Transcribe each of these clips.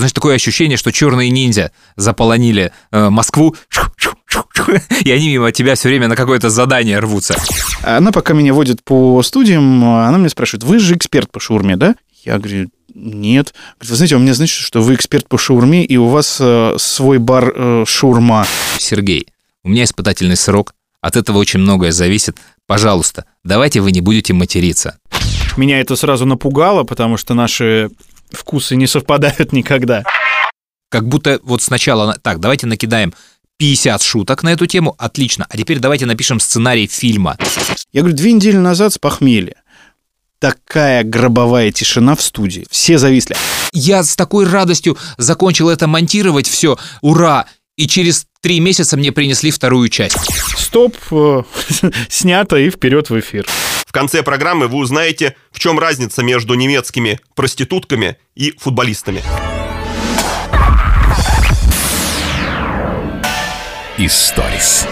Знаешь, такое ощущение, что черные ниндзя заполонили э, Москву, и они мимо тебя все время на какое-то задание рвутся. Она пока меня водит по студиям, она меня спрашивает, вы же эксперт по шаурме, да? Я говорю, нет. Говорит, вы знаете, у меня значит, что вы эксперт по шаурме, и у вас э, свой бар э, шаурма. Сергей, у меня испытательный срок, от этого очень многое зависит. Пожалуйста, давайте вы не будете материться. Меня это сразу напугало, потому что наши вкусы не совпадают никогда. Как будто вот сначала, так, давайте накидаем 50 шуток на эту тему, отлично, а теперь давайте напишем сценарий фильма. Я говорю, две недели назад с похмелья. Такая гробовая тишина в студии. Все зависли. Я с такой радостью закончил это монтировать, все, ура! И через три месяца мне принесли вторую часть. Стоп, э, снято и вперед в эфир. В конце программы вы узнаете, в чем разница между немецкими проститутками и футболистами. Историс.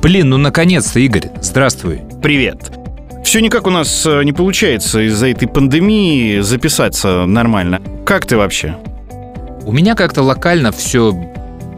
Блин, ну наконец-то, Игорь, здравствуй. Привет. Все никак у нас э, не получается из-за этой пандемии записаться нормально. Как ты вообще? У меня как-то локально все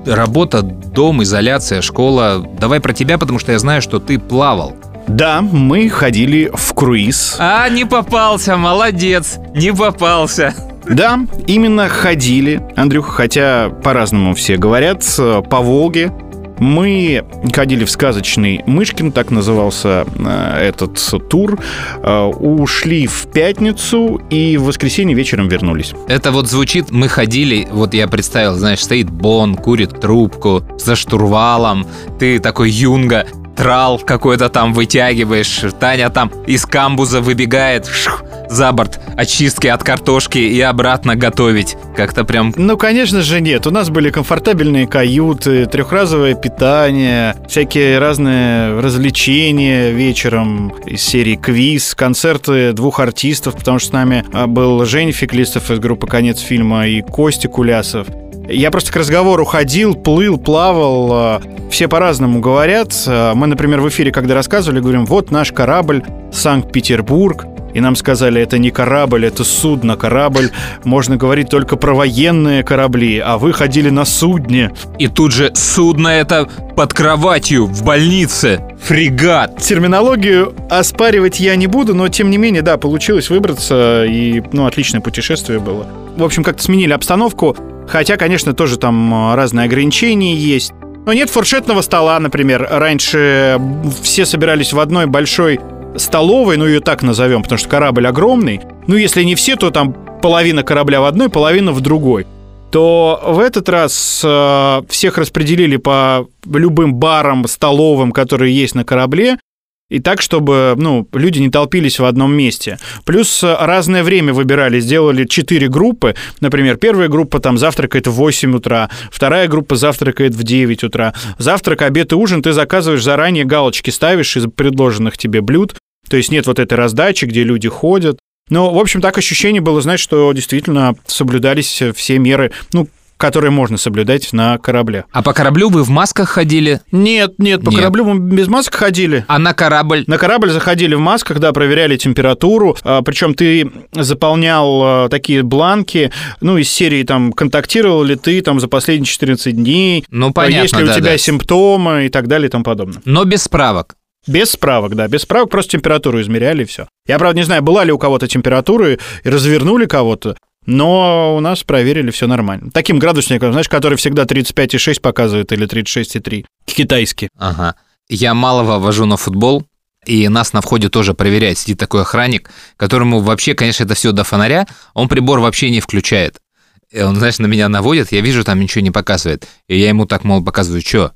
работа, дом, изоляция, школа. Давай про тебя, потому что я знаю, что ты плавал. Да, мы ходили в круиз. А, не попался, молодец, не попался. Да, именно ходили, Андрюх, хотя по-разному все говорят, э, по Волге. Мы ходили в сказочный Мышкин, так назывался э, этот тур, э, ушли в пятницу и в воскресенье вечером вернулись. Это вот звучит, мы ходили, вот я представил, знаешь, стоит Бон, курит трубку за штурвалом, ты такой юнга, трал какой-то там вытягиваешь, Таня там из камбуза выбегает, шух, за борт очистки от картошки и обратно готовить. Как-то прям... Ну, конечно же, нет. У нас были комфортабельные каюты, трехразовое питание, всякие разные развлечения вечером из серии квиз, концерты двух артистов, потому что с нами а, был Женя Феклистов из группы «Конец фильма» и Костя Кулясов. Я просто к разговору ходил, плыл, плавал. А, все по-разному говорят. А, мы, например, в эфире, когда рассказывали, говорим, вот наш корабль Санкт-Петербург. И нам сказали, это не корабль, это судно. Корабль, можно говорить только про военные корабли, а вы ходили на судне. И тут же судно это под кроватью в больнице. Фрегат. Терминологию оспаривать я не буду, но тем не менее, да, получилось выбраться, и, ну, отличное путешествие было. В общем, как-то сменили обстановку, хотя, конечно, тоже там разные ограничения есть. Но нет фуршетного стола, например. Раньше все собирались в одной большой столовой, ну ее так назовем, потому что корабль огромный, ну если не все, то там половина корабля в одной, половина в другой то в этот раз э, всех распределили по любым барам, столовым, которые есть на корабле, и так, чтобы ну, люди не толпились в одном месте. Плюс э, разное время выбирали, сделали четыре группы. Например, первая группа там завтракает в 8 утра, вторая группа завтракает в 9 утра. Завтрак, обед и ужин ты заказываешь заранее, галочки ставишь из предложенных тебе блюд. То есть нет вот этой раздачи, где люди ходят. Но, в общем, так ощущение было, знаешь, что действительно соблюдались все меры, ну, которые можно соблюдать на корабле. А по кораблю вы в масках ходили? Нет, нет, по нет. кораблю мы без масок ходили. А на корабль? На корабль заходили в масках, да, проверяли температуру. А, причем ты заполнял а, такие бланки, ну, из серии там, контактировал ли ты там за последние 14 дней. Ну, понятно, Есть ли да, у тебя да. симптомы и так далее и тому подобное. Но без справок. Без справок, да, без справок, просто температуру измеряли и все. Я, правда, не знаю, была ли у кого-то температура и развернули кого-то, но у нас проверили все нормально. Таким градусником, знаешь, который всегда 35,6 показывает или 36,3. Китайский. Ага. Я малого вожу на футбол, и нас на входе тоже проверяет. Сидит такой охранник, которому вообще, конечно, это все до фонаря, он прибор вообще не включает. И он, знаешь, на меня наводит, я вижу, там ничего не показывает. И я ему так, мол, показываю, что?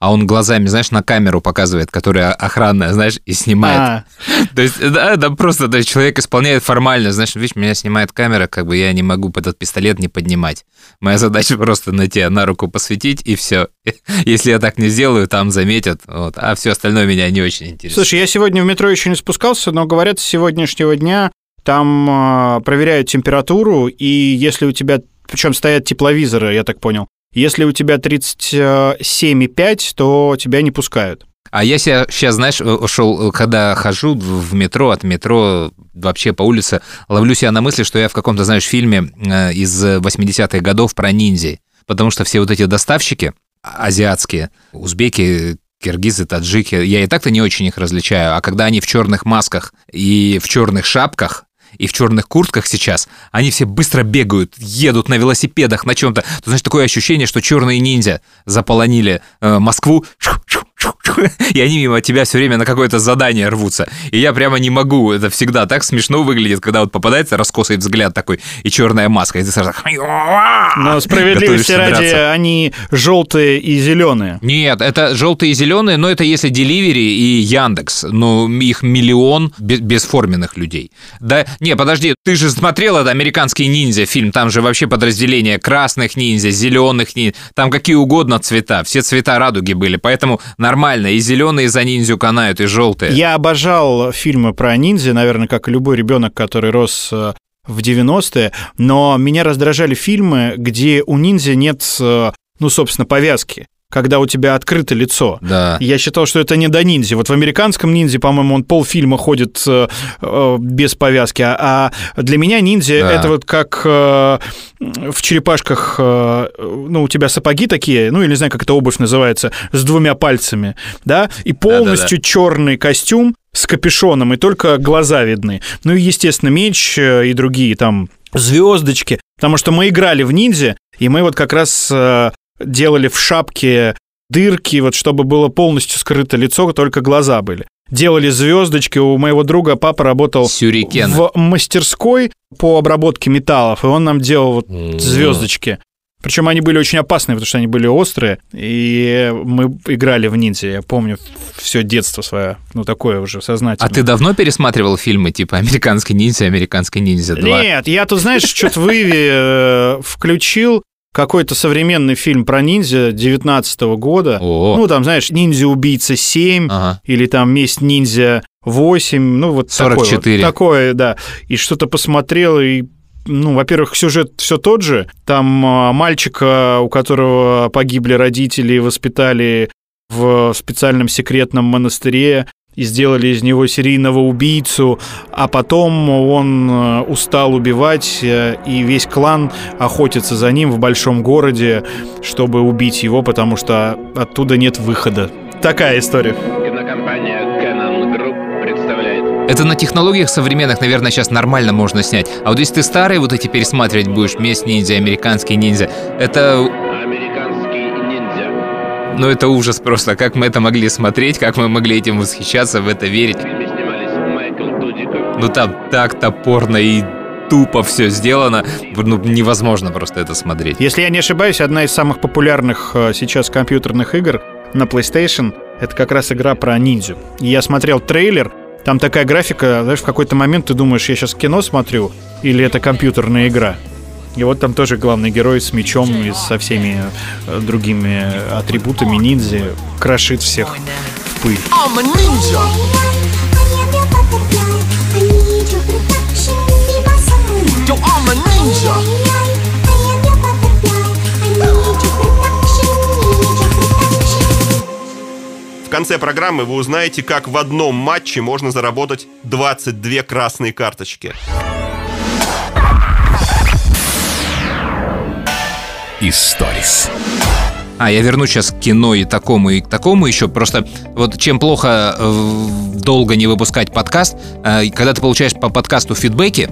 А он глазами, знаешь, на камеру показывает, которая охранная, знаешь, и снимает. А. То есть, да, да, просто да, человек исполняет формально, знаешь, видишь, меня снимает камера, как бы я не могу этот пистолет не поднимать. Моя задача просто на тебя на руку посветить, и все. Если я так не сделаю, там заметят, вот, а все остальное меня не очень интересует. Слушай, я сегодня в метро еще не спускался, но говорят, с сегодняшнего дня там э, проверяют температуру, и если у тебя, причем стоят тепловизоры, я так понял, если у тебя 37,5, то тебя не пускают. А я себя сейчас, знаешь, шел, когда хожу в метро, от метро вообще по улице, ловлю себя на мысли, что я в каком-то, знаешь, фильме э, из 80-х годов про ниндзя. Потому что все вот эти доставщики азиатские, узбеки, киргизы, таджики, я и так-то не очень их различаю, а когда они в черных масках и в черных шапках, и в черных куртках сейчас, они все быстро бегают, едут на велосипедах, на чем-то. То, значит, такое ощущение, что черные ниндзя заполонили э, Москву, и они мимо тебя все время на какое-то задание рвутся. И я прямо не могу. Это всегда так смешно выглядит, когда вот попадается раскосый взгляд такой и черная маска, и ты сразу... Но справедливости ради, драться. они желтые и зеленые. Нет, это желтые и зеленые, но это если Деливери и Яндекс. Но их миллион бесформенных людей. Да, не, подожди, ты же смотрел это «Американский ниндзя» фильм, там же вообще подразделение красных ниндзя, зеленых ниндзя, там какие угодно цвета, все цвета радуги были, поэтому нормально, и зеленые за ниндзю канают, и желтые. Я обожал фильмы про ниндзя, наверное, как и любой ребенок, который рос э, в 90-е, но меня раздражали фильмы, где у ниндзя нет, э, ну, собственно, повязки когда у тебя открыто лицо. Да. Я считал, что это не до ниндзя. Вот в американском ниндзя, по-моему, он полфильма ходит э, э, без повязки, а, а для меня ниндзя да. это вот как э, в черепашках, э, ну, у тебя сапоги такие, ну, или не знаю, как это обувь называется, с двумя пальцами, да, и полностью да, да, да. черный костюм с капюшоном, и только глаза видны. Ну и, естественно, меч э, и другие там звездочки, потому что мы играли в ниндзя, и мы вот как раз э, делали в шапке дырки, вот чтобы было полностью скрыто лицо, только глаза были. Делали звездочки. У моего друга папа работал Сюрикен. в мастерской по обработке металлов, и он нам делал вот звездочки. Причем они были очень опасные, потому что они были острые, и мы играли в ниндзя. Я помню все детство свое, ну такое уже сознательное. А ты давно пересматривал фильмы типа «Американский ниндзя», «Американский ниндзя 2»? Нет, я тут, знаешь, что-то в Иви э, включил, какой-то современный фильм про ниндзя 19 года. О. Ну, там, знаешь, «Ниндзя-убийца 7» ага. или там «Месть ниндзя 8», ну, вот 44. такое. Вот, такое, да. И что-то посмотрел, и ну, во-первых, сюжет все тот же. Там а, мальчика, у которого погибли родители, воспитали в специальном секретном монастыре и сделали из него серийного убийцу, а потом он э, устал убивать, э, и весь клан охотится за ним в большом городе, чтобы убить его, потому что оттуда нет выхода. Такая история. Кинокомпания Canon Group представляет. Это на технологиях современных, наверное, сейчас нормально можно снять. А вот если ты старые вот эти пересматривать будешь, «Месть ниндзя», «Американский ниндзя», это ну это ужас просто. Как мы это могли смотреть, как мы могли этим восхищаться, в это верить. Ну там так топорно и тупо все сделано, ну, невозможно просто это смотреть. Если я не ошибаюсь, одна из самых популярных э, сейчас компьютерных игр на PlayStation это как раз игра про ниндзю. И я смотрел трейлер, там такая графика, знаешь, в какой-то момент ты думаешь, я сейчас кино смотрю или это компьютерная игра. И вот там тоже главный герой с мечом и со всеми э, другими атрибутами ниндзя крошит всех в пыль. В конце программы вы узнаете, как в одном матче можно заработать 22 красные карточки. Историс. А, я верну сейчас к кино и такому, и к такому еще. Просто вот чем плохо э, долго не выпускать подкаст, э, когда ты получаешь по подкасту фидбэки,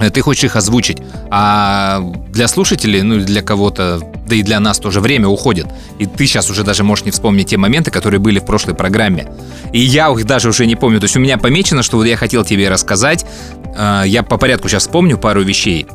э, ты хочешь их озвучить, а для слушателей, ну для кого-то, да и для нас тоже время уходит. И ты сейчас уже даже можешь не вспомнить те моменты, которые были в прошлой программе. И я их даже уже не помню. То есть у меня помечено, что вот я хотел тебе рассказать. Я по порядку сейчас вспомню пару вещей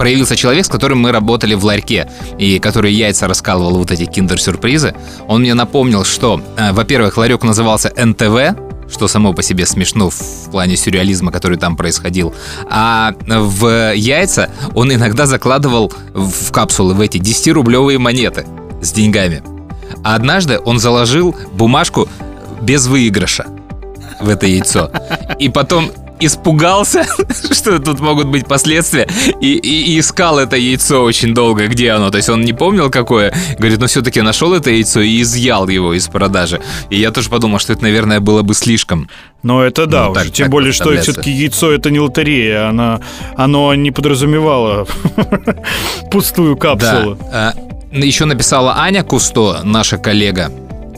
проявился человек, с которым мы работали в ларьке, и который яйца раскалывал вот эти киндер-сюрпризы. Он мне напомнил, что, э, во-первых, ларек назывался НТВ, что само по себе смешно в плане сюрреализма, который там происходил. А в яйца он иногда закладывал в капсулы в эти 10-рублевые монеты с деньгами. А однажды он заложил бумажку без выигрыша в это яйцо. И потом испугался, что тут могут быть последствия, и, и, и искал это яйцо очень долго, где оно. То есть он не помнил, какое. Говорит, но все-таки нашел это яйцо и изъял его из продажи. И я тоже подумал, что это, наверное, было бы слишком. Но это да, Ну, уже. так- тем так более, что все-таки яйцо это не лотерея, оно, оно не подразумевало пустую капсулу. Да. Еще написала Аня Кусто, наша коллега.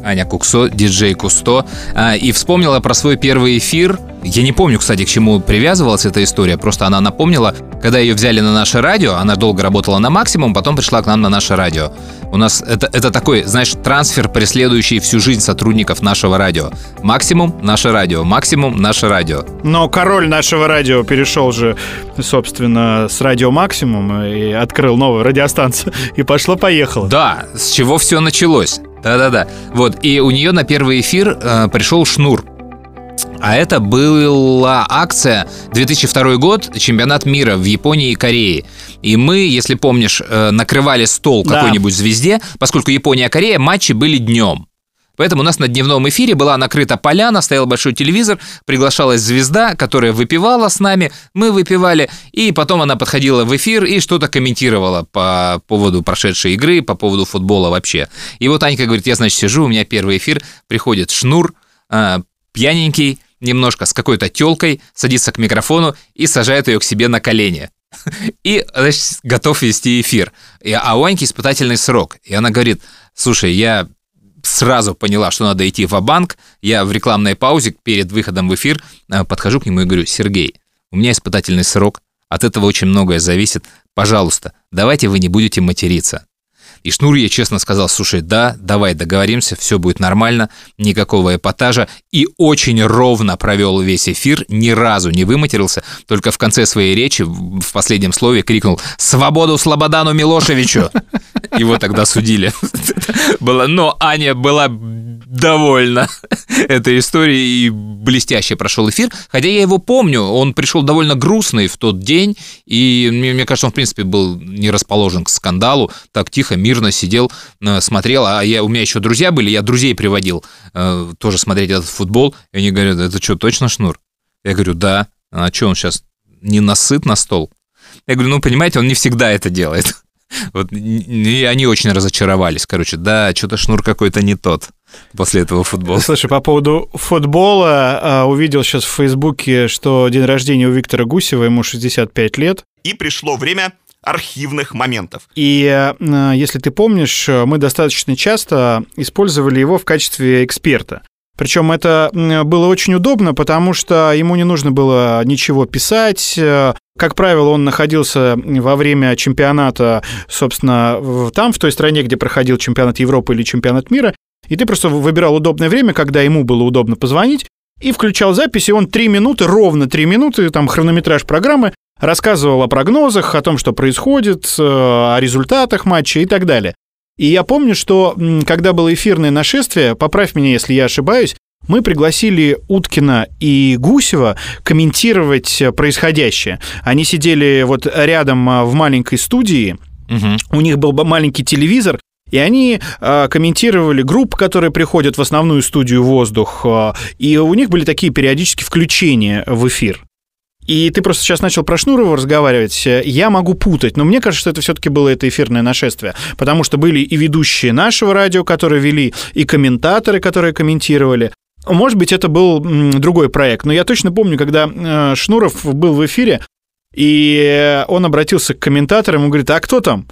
Аня Куксо, диджей Кусто, а, и вспомнила про свой первый эфир. Я не помню, кстати, к чему привязывалась эта история, просто она напомнила, когда ее взяли на наше радио, она долго работала на максимум, потом пришла к нам на наше радио. У нас это, это такой, знаешь, трансфер, преследующий всю жизнь сотрудников нашего радио. Максимум – наше радио, максимум – наше радио. Но король нашего радио перешел же, собственно, с радио Максимум и открыл новую радиостанцию. И пошло-поехало. Да, с чего все началось. Да-да-да. Вот, и у нее на первый эфир э, пришел шнур. А это была акция 2002 год, чемпионат мира в Японии и Корее. И мы, если помнишь, э, накрывали стол Да. какой-нибудь звезде, поскольку Япония и Корея матчи были днем. Поэтому у нас на дневном эфире была накрыта поляна, стоял большой телевизор, приглашалась звезда, которая выпивала с нами, мы выпивали, и потом она подходила в эфир и что-то комментировала по поводу прошедшей игры, по поводу футбола вообще. И вот Анька говорит, я, значит, сижу, у меня первый эфир, приходит Шнур, а, пьяненький, немножко с какой-то телкой, садится к микрофону и сажает ее к себе на колени. И, значит, готов вести эфир. А у Аньки испытательный срок. И она говорит, слушай, я сразу поняла, что надо идти в банк Я в рекламной паузе перед выходом в эфир э, подхожу к нему и говорю, Сергей, у меня испытательный срок, от этого очень многое зависит. Пожалуйста, давайте вы не будете материться. И Шнур ей честно сказал, слушай, да, давай договоримся, все будет нормально, никакого эпатажа. И очень ровно провел весь эфир, ни разу не выматерился, только в конце своей речи, в последнем слове, крикнул «Свободу Слободану Милошевичу!» Его тогда судили. Было- Но Аня была довольна этой историей и блестяще прошел эфир. Хотя я его помню, он пришел довольно грустный в тот день, и мне кажется, он, в принципе, был не расположен к скандалу, так тихо, мирно сидел, э, смотрел, а я, у меня еще друзья были, я друзей приводил э, тоже смотреть этот футбол, и они говорят, это что, точно Шнур? Я говорю, да. А что, он сейчас не насыт на стол? Я говорю, ну, понимаете, он не всегда это делает. Вот, и они очень разочаровались, короче, да, что-то Шнур какой-то не тот после этого футбола. Слушай, по поводу футбола, увидел сейчас в Фейсбуке, что день рождения у Виктора Гусева, ему 65 лет. И пришло время архивных моментов. И э, если ты помнишь, э, мы достаточно часто использовали его в качестве эксперта. Причем это было очень удобно, потому что ему не нужно было ничего писать. Э, Как правило, он находился во время чемпионата, собственно, там, в той стране, где проходил чемпионат Европы или чемпионат мира, и ты просто выбирал удобное время, когда ему было удобно позвонить, и включал запись, и он три минуты, ровно три минуты, там хронометраж программы, рассказывал о прогнозах, о том, что происходит, э, о результатах матча и так далее. И я помню, что когда было эфирное нашествие, поправь меня, если я ошибаюсь, мы пригласили Уткина и Гусева комментировать э, происходящее. Они сидели вот рядом а, в маленькой студии, Мгм. у них был маленький телевизор, и они э, комментировали группы, которые приходят в основную студию «Воздух», э, и у них были такие периодические включения в эфир. И ты просто сейчас начал про Шнурова разговаривать. Э, Я могу путать, но мне кажется, что это все-таки было это эфирное нашествие. Потому что были и ведущие нашего радио, которые вели, и комментаторы, которые комментировали. Может быть, это был другой проект. Но я точно помню, когда э, Шнуров был в эфире, и он обратился к комментаторам и говорит, а кто там?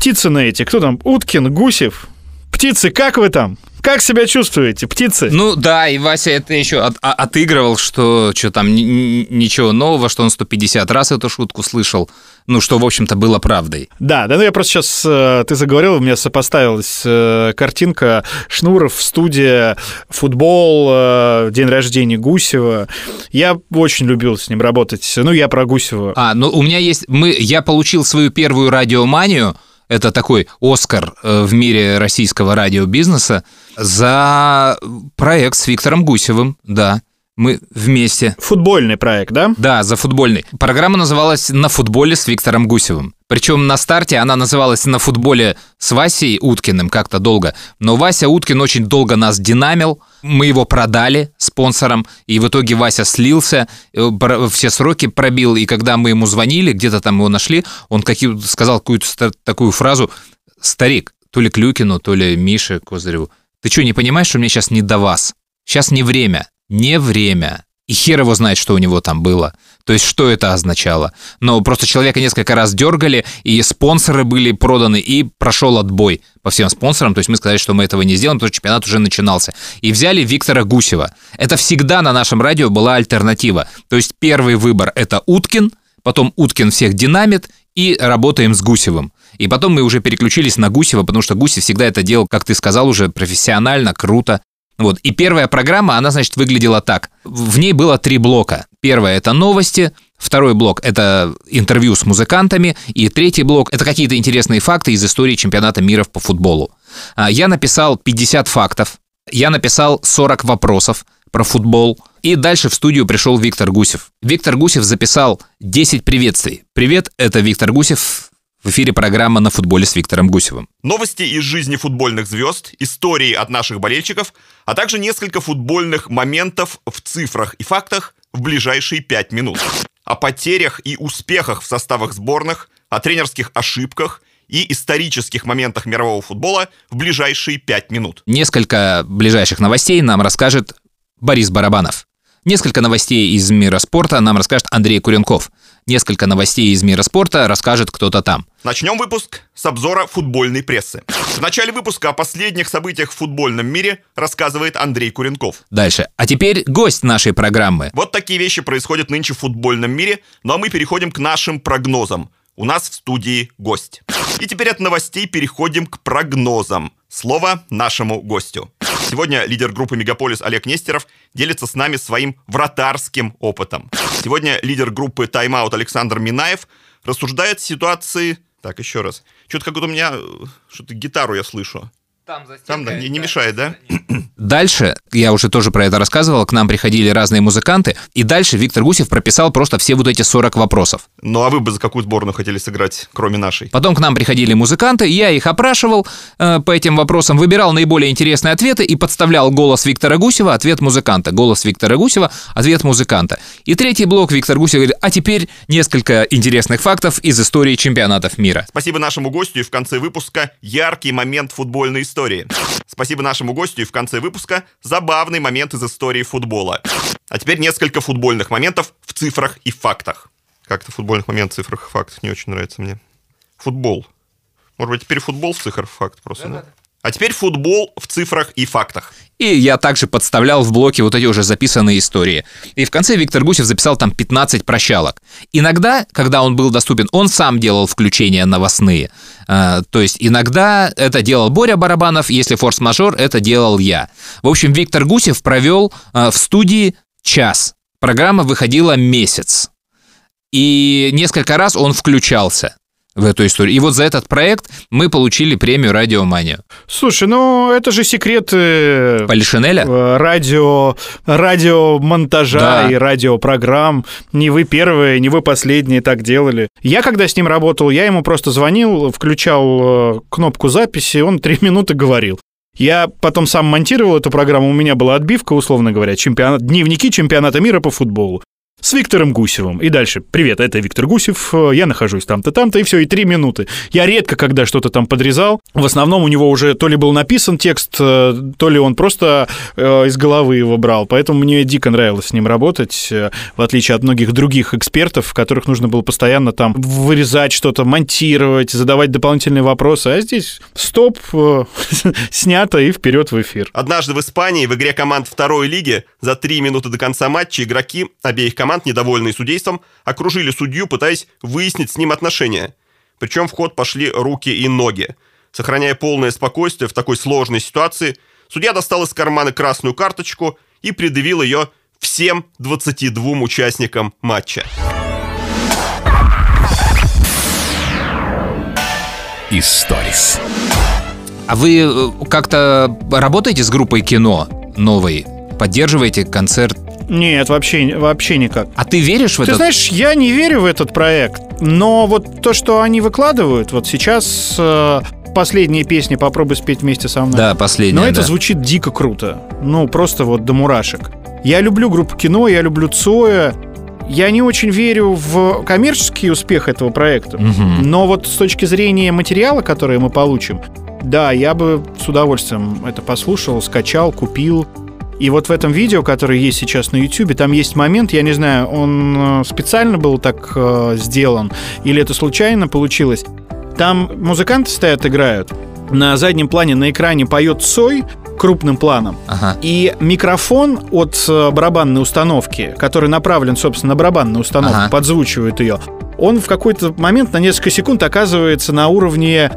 Птицы на эти, кто там? Уткин, Гусев? Птицы, как вы там? Как себя чувствуете, птицы? Ну да, и Вася это еще от- а- отыгрывал, что, что там ни- ни- ничего нового, что он 150 раз эту шутку слышал. Ну, что, в общем-то, было правдой. Да, да, ну я просто сейчас, ты заговорил, у меня сопоставилась э, картинка Шнуров, студия, футбол, э, день рождения Гусева. Я очень любил с ним работать. Ну, я про Гусева. А, ну у меня есть... Мы, я получил свою первую радиоманию, это такой Оскар э, в мире российского радиобизнеса, за проект с Виктором Гусевым, да. Мы вместе. Футбольный проект, да? Да, за футбольный. Программа называлась «На футболе с Виктором Гусевым». Причем на старте она называлась на футболе с Васей Уткиным как-то долго. Но Вася Уткин очень долго нас динамил. Мы его продали спонсорам, и в итоге Вася слился, э, все сроки пробил, и когда мы ему звонили, где-то там его нашли, он какие, сказал какую-то такую фразу «Старик, то ли Клюкину, то ли Мише Козыреву, ты что, не понимаешь, что мне сейчас не до вас? Сейчас не время, не время». И хер его знает, что у него там было. То есть, что это означало? Но просто человека несколько раз дергали, и спонсоры были проданы, и прошел отбой по всем спонсорам. То есть мы сказали, что мы этого не сделаем, потому что чемпионат уже начинался. И взяли Виктора Гусева. Это всегда на нашем радио была альтернатива. То есть первый выбор – это Уткин, потом Уткин всех динамит, и работаем с Гусевым. И потом мы уже переключились на Гусева, потому что Гусев всегда это делал, как ты сказал, уже профессионально, круто. Вот. И первая программа, она, значит, выглядела так. В ней было три блока. Первое – это новости, Второй блок – это интервью с музыкантами. И третий блок – это какие-то интересные факты из истории чемпионата мира по футболу. А, я написал 50 фактов, я написал 40 вопросов про футбол. И дальше в студию пришел Виктор Гусев. Виктор Гусев записал 10 приветствий. Привет, это Виктор Гусев, в эфире программа «На футболе» с Виктором Гусевым. Новости из жизни футбольных звезд, истории от наших болельщиков, а также несколько футбольных моментов в цифрах и фактах в ближайшие пять минут. О потерях и успехах в составах сборных, о тренерских ошибках и исторических моментах мирового футбола в ближайшие пять минут. Несколько ближайших новостей нам расскажет Борис Барабанов. Несколько новостей из мира спорта нам расскажет Андрей Куренков. Несколько новостей из мира спорта расскажет кто-то там. Начнем выпуск с обзора футбольной прессы. В начале выпуска о последних событиях в футбольном мире рассказывает Андрей Куренков. Дальше. А теперь гость нашей программы. Вот такие вещи происходят нынче в футбольном мире, ну а мы переходим к нашим прогнозам. У нас в студии гость. И теперь от новостей переходим к прогнозам. Слово нашему гостю. Сегодня лидер группы «Мегаполис» Олег Нестеров делится с нами своим вратарским опытом. Сегодня лидер группы «Тайм-аут» Александр Минаев рассуждает ситуации... Так, еще раз. Что-то как будто у меня... Э, что-то гитару я слышу. Там, Там да, не, не мешает, да? Дальше, я уже тоже про это рассказывал, к нам приходили разные музыканты, и дальше Виктор Гусев прописал просто все вот эти 40 вопросов. Ну а вы бы за какую сборную хотели сыграть, кроме нашей? Потом к нам приходили музыканты, я их опрашивал э, по этим вопросам, выбирал наиболее интересные ответы и подставлял голос Виктора Гусева, ответ музыканта, голос Виктора Гусева, ответ музыканта. И третий блок Виктор Гусев говорит, а теперь несколько интересных фактов из истории чемпионатов мира. Спасибо нашему гостю и в конце выпуска яркий момент футбольной истории. Спасибо нашему гостю и в конце выпуска забавный момент из истории футбола. А теперь несколько футбольных моментов в цифрах и фактах. Как-то футбольных моментов в цифрах и фактах не очень нравится мне. Футбол. Может быть, теперь футбол в цифрах и фактах просто, да? да? А теперь футбол в цифрах и фактах. И я также подставлял в блоке вот эти уже записанные истории. И в конце Виктор Гусев записал там 15 прощалок. Иногда, когда он был доступен, он сам делал включения новостные. А, то есть иногда это делал Боря Барабанов, если форс-мажор, это делал я. В общем, Виктор Гусев провел а, в студии час. Программа выходила месяц. И несколько раз он включался в эту историю. И вот за этот проект мы получили премию «Радиомания». Слушай, ну это же секрет... Э, Полишинеля? Э, радио, радиомонтажа да. и радиопрограмм. Не вы первые, не вы последние так делали. Я когда с ним работал, я ему просто звонил, включал э, кнопку записи, он три минуты говорил. Я потом сам монтировал эту программу, у меня была отбивка, условно говоря, чемпионат, дневники чемпионата мира по футболу с Виктором Гусевым. И дальше. Привет, это Виктор Гусев, э, я нахожусь там-то, там-то, и все, и три минуты. Я редко, когда что-то там подрезал. В основном у него уже то ли был написан текст, э, то ли он просто э, из головы его брал. Поэтому мне дико нравилось с ним работать, в отличие от многих других экспертов, которых нужно было постоянно там вырезать что-то, монтировать, задавать дополнительные вопросы. А здесь стоп, снято и вперед в эфир. Однажды в Испании в игре команд второй лиги за три минуты до конца матча игроки обеих команд команд, недовольные судейством, окружили судью, пытаясь выяснить с ним отношения. Причем в ход пошли руки и ноги. Сохраняя полное спокойствие в такой сложной ситуации, судья достал из кармана красную карточку и предъявил ее всем 22 участникам матча. Историс. А вы э, как-то работаете с группой кино новой? Поддерживаете концерт Нет, вообще, вообще никак. А ты веришь в Ты это? знаешь, я не верю в этот проект, но вот то, что они выкладывают, вот сейчас э, последние песни «Попробуй спеть вместе со мной». Да, последнее. Но это да. звучит дико круто. Ну, просто вот до мурашек. Я люблю группу кино, я люблю Цоя. Я не очень верю в коммерческий успех этого проекта. Мгм. Но вот с точки зрения материала, который мы получим, да, я бы с удовольствием это послушал, скачал, купил. И вот в этом видео, которое есть сейчас на YouTube, там есть момент, я не знаю, он э, специально был так э, сделан или это случайно получилось. Там музыканты стоят, играют. На заднем плане на экране поет Цой крупным планом. Ага. И микрофон от э, барабанной установки, который направлен, собственно, на барабанную установку, Ага. подзвучивает ее, он в какой-то момент на несколько секунд оказывается на уровне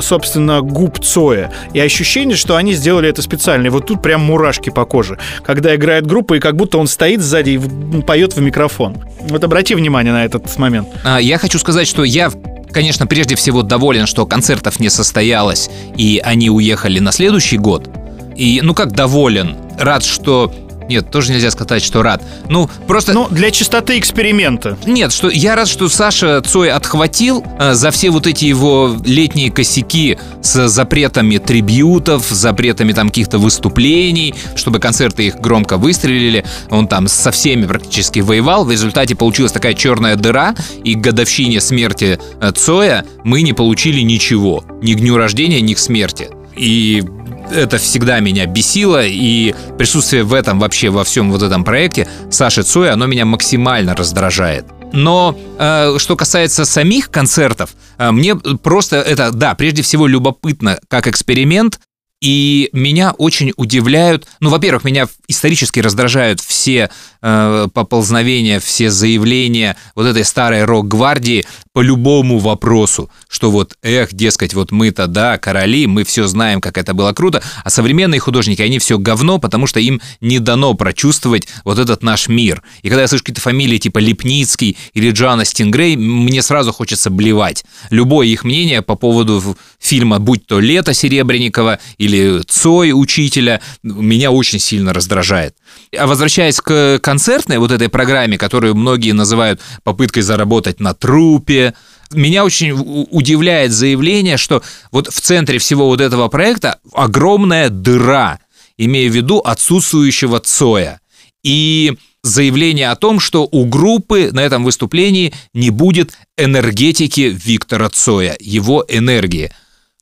собственно, губ Цоя. И ощущение, что они сделали это специально. И вот тут прям мурашки по коже. Когда играет группа, и как будто он стоит сзади и поет в микрофон. Вот обрати внимание на этот момент. А, Я хочу сказать, что я, конечно, прежде всего доволен, что концертов не состоялось, и они уехали на следующий год. И, ну как доволен? Рад, что... Нет, тоже нельзя сказать, что рад. Ну, просто... Ну, для чистоты эксперимента. Нет, что я рад, что Саша Цой отхватил э, за все вот эти его летние косяки с запретами трибьютов, запретами там каких-то выступлений, чтобы концерты их громко выстрелили. Он там со всеми практически воевал. В результате получилась такая черная дыра, и к годовщине смерти э, Цоя мы не получили ничего. Ни к дню рождения, ни к смерти. И это всегда меня бесило, и присутствие в этом вообще, во всем вот этом проекте Саши Цоя, оно меня максимально раздражает. Но э, что касается самих концертов, э, мне просто это, да, прежде всего любопытно как эксперимент, и меня очень удивляют, ну, во-первых, меня исторически раздражают все э, поползновения, все заявления вот этой старой рок-гвардии по любому вопросу, что вот, эх, дескать, вот мы-то, да, короли, мы все знаем, как это было круто, а современные художники, они все говно, потому что им не дано прочувствовать вот этот наш мир. И когда я слышу какие-то фамилии типа Лепницкий или Джана Стингрей, мне сразу хочется блевать. Любое их мнение по поводу фильма, будь то «Лето» Серебренникова или «Цой» учителя, меня очень сильно раздражает. А возвращаясь к концертной вот этой программе, которую многие называют попыткой заработать на трупе, меня очень удивляет заявление, что вот в центре всего вот этого проекта огромная дыра, имея в виду отсутствующего Цоя. И заявление о том, что у группы на этом выступлении не будет энергетики Виктора Цоя, его энергии.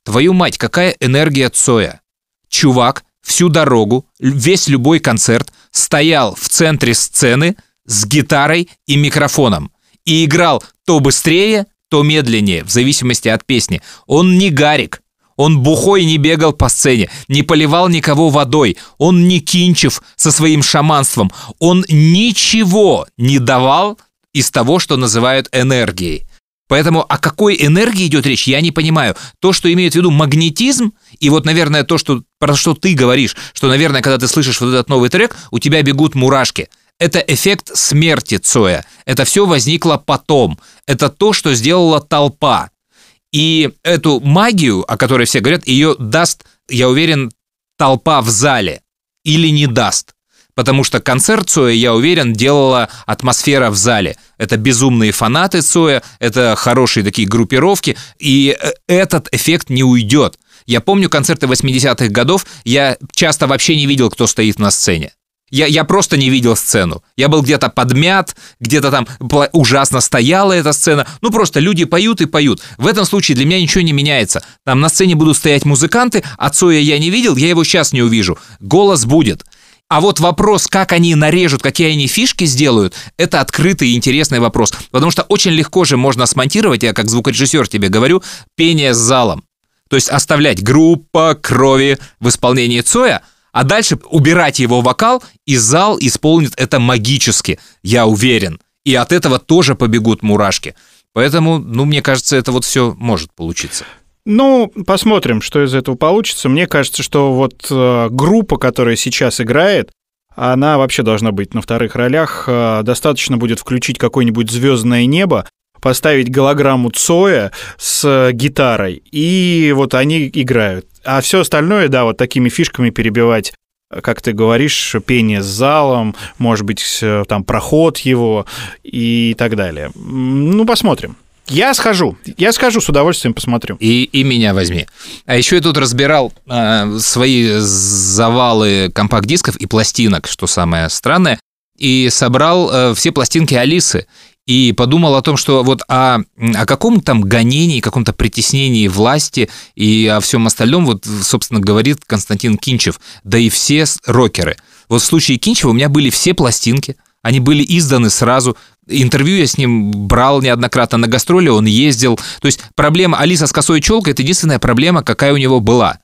Твою мать, какая энергия Цоя? Чувак всю дорогу, весь любой концерт стоял в центре сцены с гитарой и микрофоном и играл то быстрее, то медленнее, в зависимости от песни. Он не Гарик, он бухой не бегал по сцене, не поливал никого водой, он не Кинчев со своим шаманством, он ничего не давал из того, что называют энергией. Поэтому о какой энергии идет речь, я не понимаю. То, что имеет в виду магнетизм, и вот, наверное, то, что, про что ты говоришь, что, наверное, когда ты слышишь вот этот новый трек, у тебя бегут мурашки. Это эффект смерти Цоя. Это все возникло потом. Это то, что сделала толпа. И эту магию, о которой все говорят, ее даст, я уверен, толпа в зале. Или не даст. Потому что концерт Цоя, я уверен, делала атмосфера в зале. Это безумные фанаты Цоя, это хорошие такие группировки, и э, этот эффект не уйдет. Я помню концерты 80-х годов, я часто вообще не видел, кто стоит на сцене. Я, я просто не видел сцену. Я был где-то подмят, где-то там ужасно стояла эта сцена. Ну, просто люди поют и поют. В этом случае для меня ничего не меняется. Там на сцене будут стоять музыканты, а Цоя я не видел, я его сейчас не увижу. Голос будет. А вот вопрос, как они нарежут, какие они фишки сделают, это открытый и интересный вопрос. Потому что очень легко же можно смонтировать, я как звукорежиссер тебе говорю, пение с залом. То есть оставлять группа крови в исполнении Цоя, а дальше убирать его вокал, и зал исполнит это магически, я уверен. И от этого тоже побегут мурашки. Поэтому, ну, мне кажется, это вот все может получиться. Ну, посмотрим, что из этого получится. Мне кажется, что вот э, группа, которая сейчас играет, она вообще должна быть на вторых ролях. Э, достаточно будет включить какое-нибудь звездное небо, поставить голограмму Цоя с э, гитарой, и вот они играют. А все остальное, да, вот такими фишками перебивать как ты говоришь, пение с залом, может быть, там проход его и так далее. Ну, посмотрим. Я схожу. Я схожу, с удовольствием посмотрю. И, и меня возьми. А еще я тут разбирал э, свои завалы компакт-дисков и пластинок, что самое странное, и собрал э, все пластинки Алисы. И подумал о том, что вот о, о каком там гонении, каком-то притеснении власти и о всем остальном, вот, собственно, говорит Константин Кинчев, да и все рокеры. Вот в случае Кинчева у меня были все пластинки, они были изданы сразу. Интервью я с ним брал неоднократно на гастроли, он ездил. То есть проблема Алиса с косой челкой – это единственная проблема, какая у него была.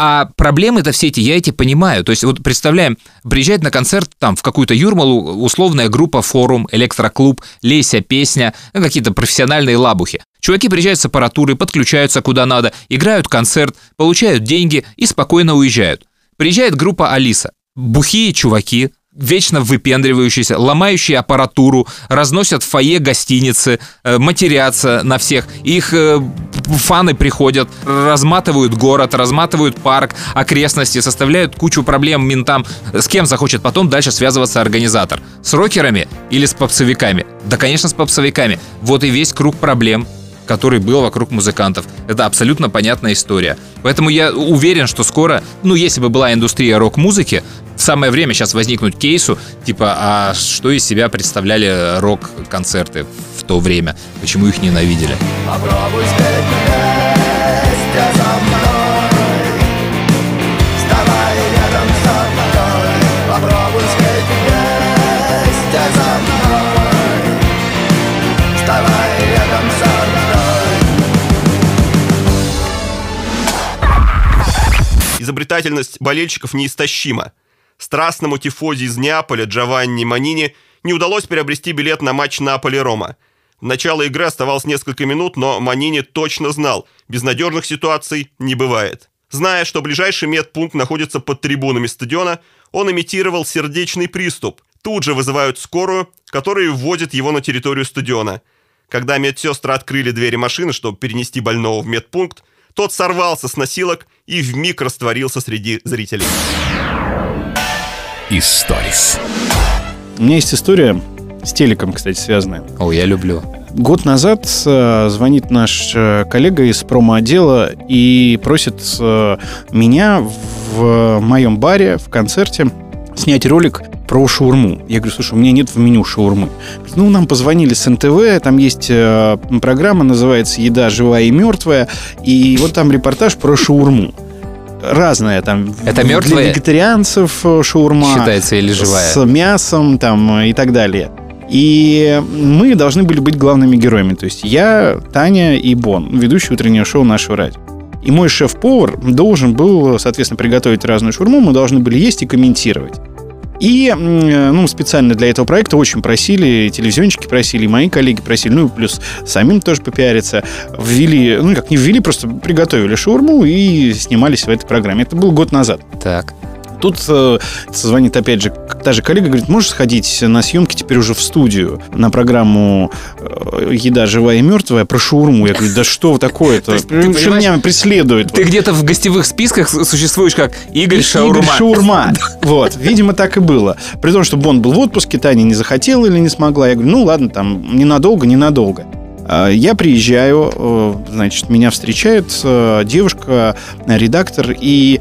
А проблемы-то все эти, я эти понимаю. То есть вот представляем, приезжает на концерт там в какую-то Юрмалу условная группа «Форум», «Электроклуб», «Леся», «Песня», ну, какие-то профессиональные лабухи. Чуваки приезжают с аппаратурой, подключаются куда надо, играют концерт, получают деньги и спокойно уезжают. Приезжает группа «Алиса». Бухие чуваки, вечно выпендривающиеся, ломающие аппаратуру, разносят в фойе гостиницы, э, матерятся на всех. Их э, фаны приходят, разматывают город, разматывают парк, окрестности, составляют кучу проблем ментам. С кем захочет потом дальше связываться организатор? С рокерами или с попсовиками? Да, конечно, с попсовиками. Вот и весь круг проблем который был вокруг музыкантов. Это абсолютно понятная история. Поэтому я уверен, что скоро, ну, если бы была индустрия рок-музыки, самое время сейчас возникнуть кейсу, типа, а что из себя представляли рок-концерты в то время? Почему их ненавидели? Попробуй Изобретательность болельщиков неистощима. Страстному тифозе из Неаполя Джованни Манини не удалось приобрести билет на матч Наполи-Рома. В начало игры оставалось несколько минут, но Манини точно знал, безнадежных ситуаций не бывает. Зная, что ближайший медпункт находится под трибунами стадиона, он имитировал сердечный приступ. Тут же вызывают скорую, которая вводит его на территорию стадиона. Когда медсестры открыли двери машины, чтобы перенести больного в медпункт, тот сорвался с носилок и вмиг растворился среди зрителей. Историс. У меня есть история с телеком, кстати, связанная. О, я люблю. Год назад э, звонит наш э, коллега из промо-отдела и просит э, меня в моем баре, в концерте, снять ролик про шаурму. Я говорю, слушай, у меня нет в меню шаурмы. Ну, нам позвонили с НТВ, там есть э, программа, называется «Еда живая и мертвая», и вот там репортаж про шаурму разное там. Это мертвая? Для вегетарианцев э, шаурма. Считается или живая? С мясом там и так далее. И мы должны были быть главными героями. То есть я, Таня и Бон, ведущий утреннего шоу нашего радио. И мой шеф-повар должен был, соответственно, приготовить разную шурму, мы должны были есть и комментировать. И ну, специально для этого проекта очень просили, телевизионщики просили, мои коллеги просили, ну и плюс самим тоже попиариться. Ввели, ну как не ввели, просто приготовили шаурму и снимались в этой программе. Это был год назад. Так. Тут э, звонит опять же та же коллега, говорит, можешь сходить на съемки теперь уже в студию на программу э, «Еда живая и мертвая» про шаурму. Я говорю, да что такое-то? Что меня преследует? Ты где-то в гостевых списках существуешь как Игорь Шаурма. Игорь Шаурма. Вот, видимо, так и было. При том, что он был в отпуске, Таня не захотела или не смогла. Я говорю, ну ладно, там ненадолго, ненадолго. А, я приезжаю, э, значит, меня встречает э, девушка, редактор, и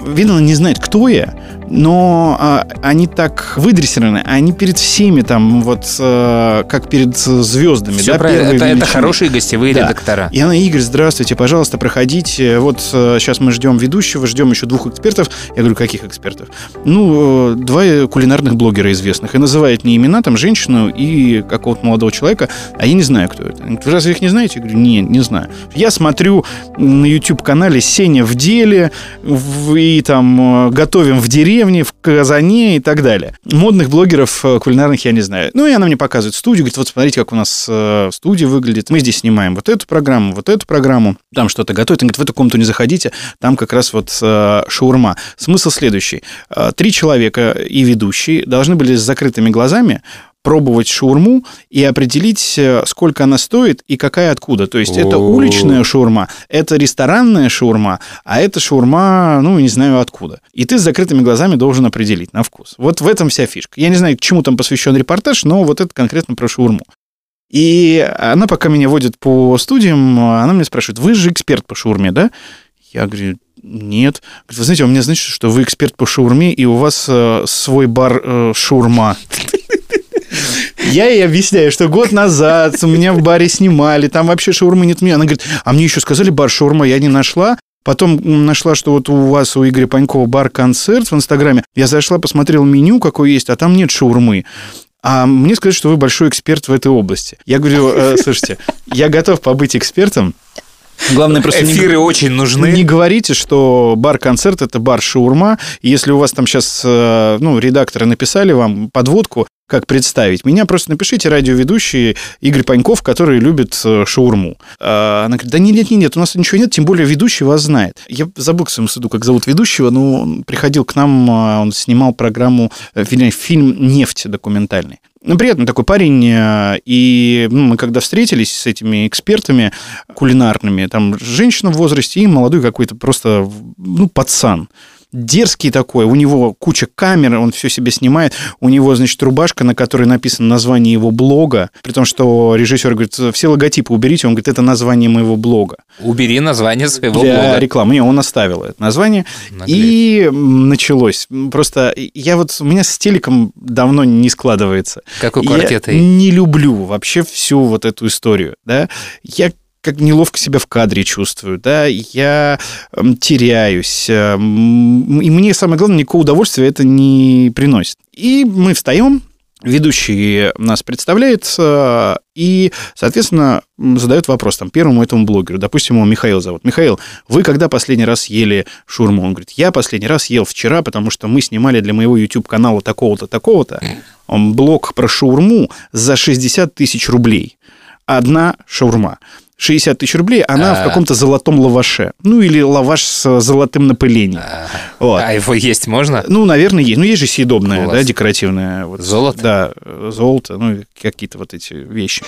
видно, она не знает, кто я, но а, они так выдрессированы, они перед всеми там вот а, как перед звездами. Все да, правильно, это, это хорошие гостевые да. редактора. И она, Игорь, здравствуйте, пожалуйста, проходите. Вот а, сейчас мы ждем ведущего, ждем еще двух экспертов. Я говорю, каких экспертов? Ну, два кулинарных блогера известных. И называет не имена, там, женщину и какого-то молодого человека, а я не знаю, кто это. Вы разве их не знаете? Я говорю, нет, не знаю. Я смотрю на YouTube-канале «Сеня в деле», и там готовим в деревне, деревне, в Казане и так далее. Модных блогеров э, кулинарных я не знаю. Ну, и она мне показывает студию, говорит, вот смотрите, как у нас э, студия выглядит. Мы здесь снимаем вот эту программу, вот эту программу, там что-то готовит. Она говорит, в эту комнату не заходите, там как раз вот э, шаурма. Смысл следующий. Три человека и ведущий должны были с закрытыми глазами пробовать шаурму и определить, э, сколько она стоит и какая откуда. То есть это О. уличная шаурма, это ресторанная шаурма, а это шаурма, ну, не знаю откуда. И ты с закрытыми глазами должен определить на вкус. Вот в этом вся фишка. Я не знаю, к чему там посвящен репортаж, но вот это конкретно про шаурму. И она пока меня водит по студиям, она мне спрашивает, вы же эксперт по шаурме, да? Я говорю, нет. Говорит, вы знаете, у меня значит, что вы эксперт по шаурме, и у вас э, свой бар э, шаурма. Я ей объясняю, что год назад меня в баре снимали, там вообще шаурмы нет. Она говорит, а мне еще сказали бар шаурма, я не нашла. Потом нашла, что вот у вас, у Игоря Панькова, бар-концерт в Инстаграме. Я зашла, посмотрела меню, какое есть, а там нет шаурмы. А мне сказать, что вы большой эксперт в этой области. Я говорю, «Э, слушайте, я готов побыть экспертом. Главное просто не, Эфиры очень нужны. не говорите, что бар-концерт это бар шаурма. И Если у вас там сейчас ну, редакторы написали вам подводку, как представить. Меня просто напишите радиоведущий Игорь Паньков, который любит э, шаурму. А Она говорит, да нет, нет, нет, у нас ничего нет, тем более ведущий вас знает. Я забыл, к своему суду, как зовут ведущего, но он приходил к нам, а, он снимал программу, э, вернее, фильм «Нефть» документальный. Ну, приятный такой парень, э, и ну, мы когда встретились с этими экспертами кулинарными, там женщина в возрасте и молодой какой-то просто, ну, пацан дерзкий такой, у него куча камер, он все себе снимает, у него, значит, рубашка, на которой написано название его блога, при том, что режиссер говорит, все логотипы уберите, он говорит, это название моего блога. Убери название своего Для блога. рекламы. Не, он оставил это название. Наглец. И началось. Просто я вот, у меня с телеком давно не складывается. Как у Я не люблю вообще всю вот эту историю, да. Я как неловко себя в кадре чувствую, да, я эм, теряюсь, эм, и мне самое главное, никакого удовольствия это не приносит. И мы встаем, ведущий нас представляет, э, и, соответственно, задает вопрос там первому этому блогеру, допустим, его Михаил зовут. Михаил, вы когда последний раз ели шурму? Он говорит, я последний раз ел вчера, потому что мы снимали для моего YouTube-канала такого-то, такого-то м, блог про шаурму за 60 тысяч рублей. Одна шаурма. 60 тысяч рублей, она в А. каком-то золотом лаваше. Ну, или лаваш с золотым напылением. Вот. А его есть можно? Ну, наверное, есть. Ну, есть же съедобное, Класс. да, декоративное. Вот. Золото? Да, э, золото, ну, и какие-то вот эти вещи.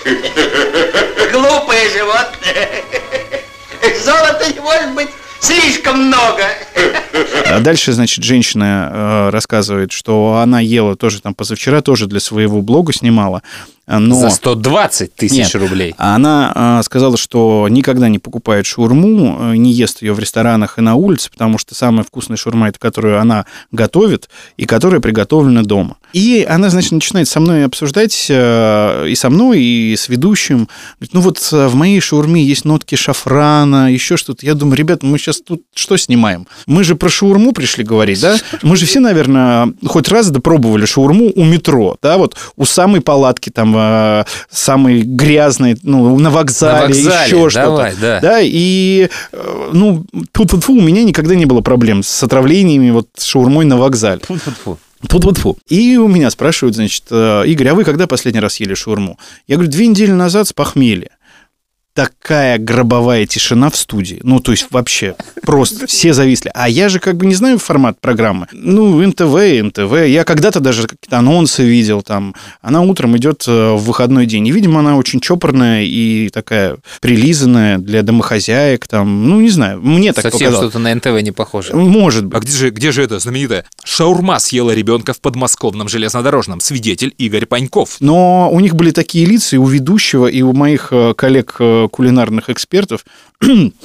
Глупые животные. Золота не может быть слишком много. А дальше, значит, женщина э, рассказывает, что она ела тоже там позавчера, тоже для своего блога снимала. Но... За 120 тысяч Нет. рублей. А Она э, сказала, что никогда не покупает шаурму, э, не ест ее в ресторанах и на улице, потому что самая вкусная шаурма это которую она готовит и которая приготовлена дома. И она, значит, начинает со мной обсуждать э, и со мной, и с ведущим. Говорит, ну вот э, в моей шаурме есть нотки шафрана, еще что-то. Я думаю, ребята, мы сейчас тут что снимаем? Мы же про шаурму пришли говорить, да? Мы же все, наверное, хоть раз допробовали шаурму у метро, да, вот у самой палатки там, э, самой грязной, ну, на вокзале, На вокзале, еще что-то. да. Да, и, э, ну, тут у меня никогда не было проблем с отравлениями вот шаурмой на вокзале. Фу-фу-фу. Фу-фу-фу. И у меня спрашивают, значит, э, Игорь, а вы когда последний раз ели шаурму? Я говорю, две недели назад с похмелья. Такая гробовая тишина в студии. Ну, то есть вообще просто все зависли. А я же как бы не знаю формат программы. Ну, НТВ, НТВ. Я когда-то даже какие-то анонсы видел там. Она утром идет э, в выходной день. И, видимо, она очень чопорная и такая прилизанная для домохозяек. Там, ну, не знаю. Мне так Совсем показалось. что-то на НТВ не похоже. Может быть. А где же, где же это знаменитая шаурма съела ребенка в подмосковном железнодорожном? Свидетель Игорь Паньков. Но у них были такие лица и у ведущего, и у моих э, коллег э, кулинарных экспертов.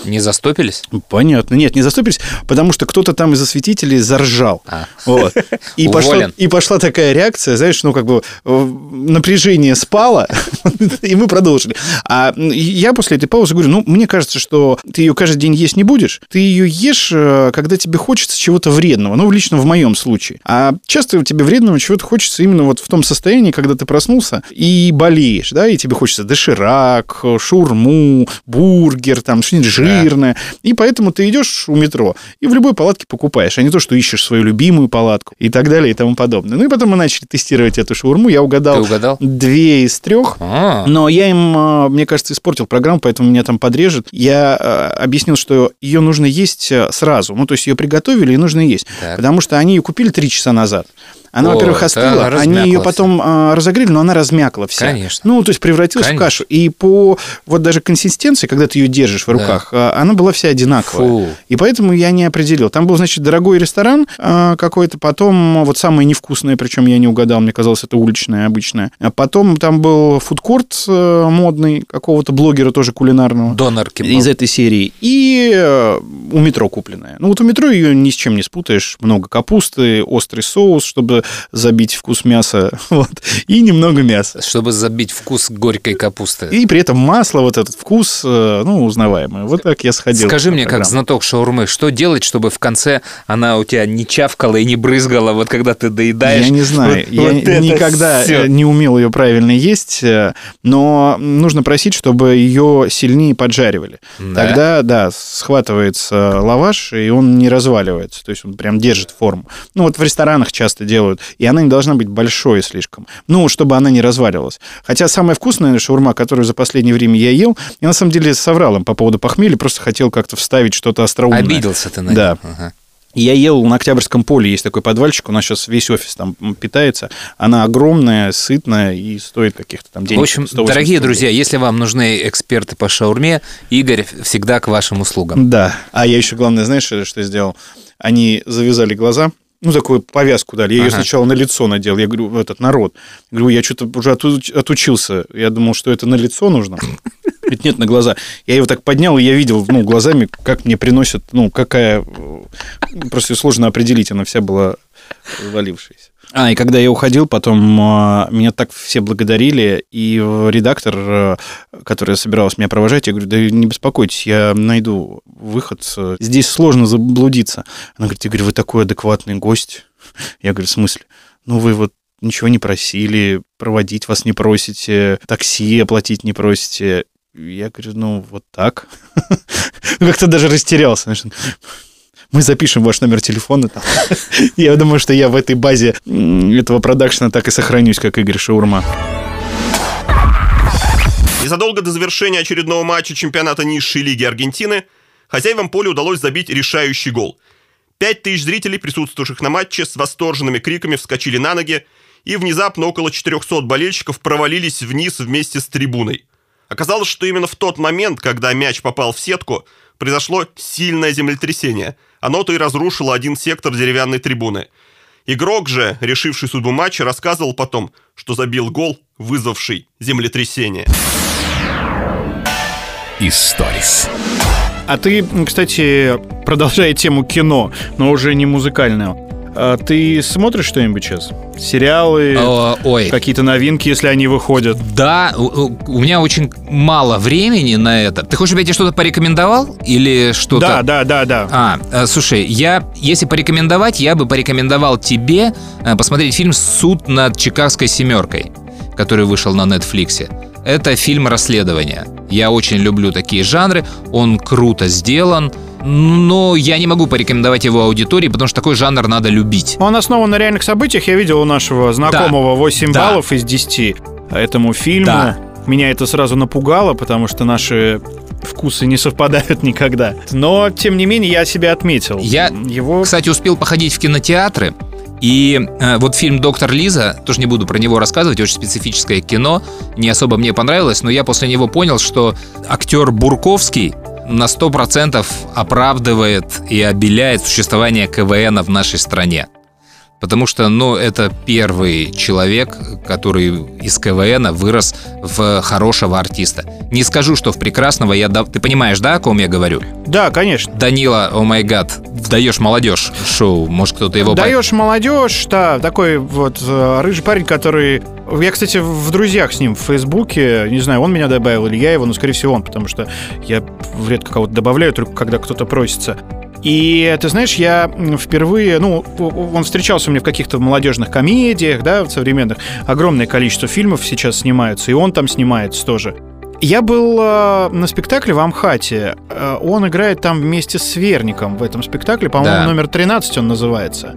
Не застопились? Понятно. Нет, не заступились, потому что кто-то там из осветителей заржал. А. Вот. И, пошла, и пошла такая реакция, знаешь, ну, как бы э, напряжение спало, и мы продолжили. А я после этой паузы говорю, ну, мне кажется, что ты ее каждый день есть не будешь, ты ее ешь, э, когда тебе хочется чего-то вредного, ну, лично в моем случае. А часто тебе вредного чего-то хочется именно вот в том состоянии, когда ты проснулся и болеешь, да, и тебе хочется доширак, шурму, бургер, там, что-нибудь жирное. И поэтому ты идешь у метро и в любой палатке покупаешь, а не то, что ищешь свою любимую палатку и так далее и тому подобное. Ну и потом мы начали тестировать эту шаурму. Я угадал, Ты угадал? две из трех. А, Но я им, а, мне кажется, испортил программу, поэтому меня там подрежет. Я а, объяснил, что ее нужно есть а, сразу. Ну, то есть ее приготовили и нужно есть. Так. Потому что они ее купили три часа назад. Она, во-первых, остыла, они размякла ее потом а, разогрели, но она размякла вся. Конечно. Ну, то есть превратилась Конечно. в кашу. И по вот даже консистенции, когда ты ее держишь в Да. руках, а, она была вся одинаковая. Фу. И поэтому я не определил. Там был, значит, дорогой ресторан а, какой-то, потом вот самое невкусное, причем я не угадал, мне казалось, это уличное обычное. А потом там был фудкорт э, модный какого-то блогера тоже кулинарного. Донор Из этой серии. И э, у метро купленная. Ну вот у метро ее ни с чем не спутаешь. Много капусты, острый соус, чтобы забить вкус мяса. Вот. И немного мяса. Чтобы забить вкус горькой капусты. И при этом масло, вот этот вкус, э, ну, узнаваемый. Вот так я сходил. Скажи мне, как программу. знаток шаурмы, что делать, чтобы в конце она у тебя не чавкала и не брызгала, вот когда ты доедаешь? Я не знаю. Вот- я вот никогда э, не умел ее правильно есть, э, но нужно просить, чтобы ее сильнее поджаривали. Да? Тогда, да, схватывается лаваш, и он не разваливается. То есть он прям держит форму. Ну, вот в ресторанах часто делают. И она не должна быть большой слишком. Ну, чтобы она не разваливалась. Хотя самая вкусная шаурма, которую за последнее время я ел, я на самом деле соврал им по поводу похмелья, просто хотел как-то вставить что-то остроумное. Обиделся ты на Да. Ага. Я ел на Октябрьском поле, есть такой подвальчик, у нас сейчас весь офис там питается. Она огромная, сытная и стоит каких-то там денег. В общем, 180 дорогие рублей. друзья, если вам нужны эксперты по шаурме, Игорь всегда к вашим услугам. Да. А я еще, главное, знаешь, что сделал? Они завязали глаза, ну, такую повязку дали. Я ее Ага. сначала на лицо надел. Я говорю, в этот народ. Я говорю, я что-то уже оту- отучился. Я думал, что это на лицо нужно. Говорит, нет, на глаза. Я его так поднял, и я видел, ну, глазами, как мне приносят, ну, какая... э, Просто сложно определить, она вся была развалившаяся. А, и когда я уходил, потом а, меня так все благодарили, и редактор, э, которая собиралась меня провожать, я говорю, да не беспокойтесь, я найду выход, э, здесь сложно заблудиться. Она говорит, Игорь, вы такой адекватный гость. Я говорю, в смысле? Ну, вы вот ничего не просили, проводить вас не просите, такси оплатить не просите. Я говорю, ну, вот так. Как-то даже растерялся. Мы запишем ваш номер телефона. там. Я думаю, что я в этой базе этого продакшена так и сохранюсь, как Игорь Шаурма. Незадолго до завершения очередного матча чемпионата низшей лиги Аргентины хозяевам поля удалось забить решающий гол. Пять тысяч зрителей, присутствовавших на матче, с восторженными криками вскочили на ноги, и внезапно около 400 болельщиков провалились вниз вместе с трибуной. Оказалось, что именно в тот момент, когда мяч попал в сетку, произошло сильное землетрясение. Оно-то и разрушило один сектор деревянной трибуны. Игрок же, решивший судьбу матча, рассказывал потом, что забил гол, вызвавший землетрясение. Историс. А ты, кстати, продолжая тему кино, но уже не музыкальную, а ты смотришь что-нибудь сейчас? Сериалы, О, Ой, какие-то новинки, если они выходят? да, у, у- у меня очень мало времени на это. Ты хочешь, чтобы я тебе что-то порекомендовал? Или что-то? Да, да, да, да. А, э, слушай, я, если порекомендовать, я бы порекомендовал тебе э, посмотреть фильм «Суд над Чикагской семеркой», который вышел на Нетфликсе. Это фильм расследования. Я очень люблю такие жанры, он круто сделан, но я не могу порекомендовать его аудитории, потому что такой жанр надо любить. Он основан на реальных событиях. Я видел у нашего знакомого 8 Да. баллов из 10 этому фильму. Да. Меня это сразу напугало, потому что наши вкусы не совпадают никогда. Но, тем не менее, я себя отметил. Я, Его... Кстати, успел походить в кинотеатры. И э, вот фильм «Доктор Лиза», тоже не буду про него рассказывать, очень специфическое кино, не особо мне понравилось, но я после него понял, что актер Бурковский на 100% оправдывает и обеляет существование КВН в нашей стране. Потому что, ну, это первый человек, который из КВН вырос в хорошего артиста. Не скажу, что в прекрасного я... дав- Ты понимаешь, да, о ком я говорю? Да, конечно. Данила, о май гад, даешь молодежь шоу, может кто-то его... Даешь молодежь, да, такой вот э, рыжий парень, который... Я, кстати, в друзьях с ним в Фейсбуке, не знаю, он меня добавил или я его, но, скорее всего, он, потому что я редко кого-то добавляю, только когда кто-то просится. И ты знаешь, я впервые, ну, он встречался у меня в каких-то молодежных комедиях, да, в современных. Огромное количество фильмов сейчас снимаются, и он там снимается тоже. Я был э, на спектакле в Амхате. Э, он играет там вместе с Верником в этом спектакле. По-моему, Да. номер 13 он называется.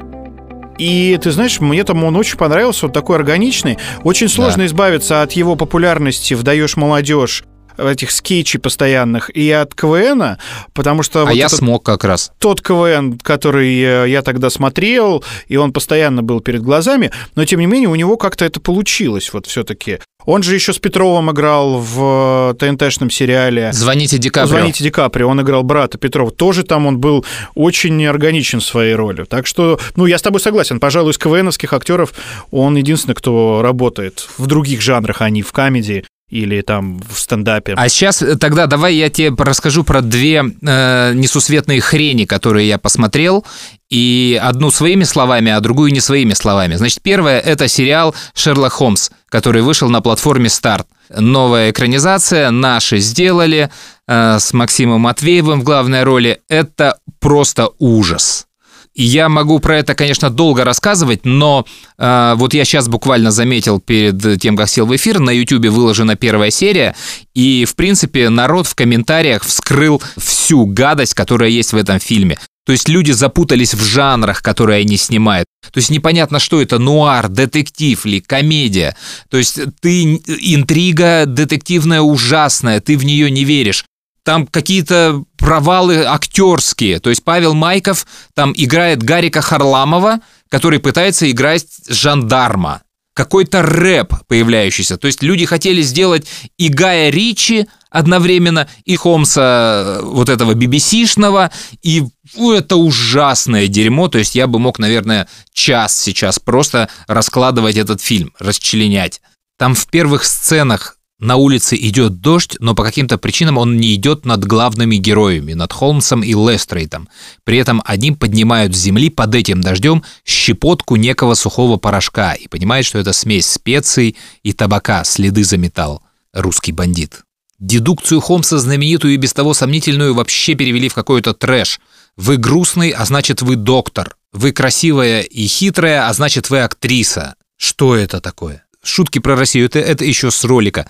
И ты знаешь, мне там он очень понравился, он такой органичный. Очень сложно избавиться от его популярности в «Даешь молодежь». Этих скетчей постоянных и от КВН, потому что... А вот я этот- смог как раз. тот КВН, который э, я тогда смотрел, и он постоянно был перед глазами, но тем не менее у него как-то это получилось вот все-таки. Он же еще с Петровым играл в э, ТНТшном сериале. Звоните Ди Каприо. Звоните Ди Каприо, он играл брата Петрова. Тоже там он был очень органичен в своей роли. Так что, ну, я с тобой согласен. Пожалуй, из КВНовских актеров он единственный, кто работает в других жанрах, а не в комедии или там в стендапе. А сейчас э, тогда давай я тебе расскажу про две э, несусветные хрени, которые я посмотрел, и одну своими словами, а другую не своими словами. Значит, первое — это сериал «Шерлок Холмс», который вышел на платформе «Старт». Новая экранизация, наши сделали, э, с Максимом Матвеевым в главной роли. Это просто ужас. Я могу про это, конечно, долго рассказывать, но э, вот я сейчас буквально заметил перед тем, как сел в эфир, на YouTube выложена первая серия, и, в принципе, народ в комментариях вскрыл всю гадость, которая есть в этом фильме. То есть люди запутались в жанрах, которые они снимают. То есть непонятно, что это, нуар, детектив или комедия. То есть ты интрига детективная ужасная, ты в нее не веришь там какие-то провалы актерские. То есть Павел Майков там играет Гарика Харламова, который пытается играть жандарма. Какой-то рэп появляющийся. То есть люди хотели сделать и Гая Ричи одновременно, и Холмса э, вот этого BBC-шного, и ну, это ужасное дерьмо. То есть я бы мог, наверное, час сейчас просто раскладывать этот фильм, расчленять. Там в первых сценах на улице идет дождь, но по каким-то причинам он не идет над главными героями, над Холмсом и Лестрейтом. При этом они поднимают с земли под этим дождем щепотку некого сухого порошка и понимают, что это смесь специй и табака, следы заметал русский бандит. Дедукцию Холмса, знаменитую и без того сомнительную, вообще перевели в какой-то трэш. Вы грустный, а значит вы доктор. Вы красивая и хитрая, а значит вы актриса. Что это такое? Шутки про Россию, это, это еще с ролика.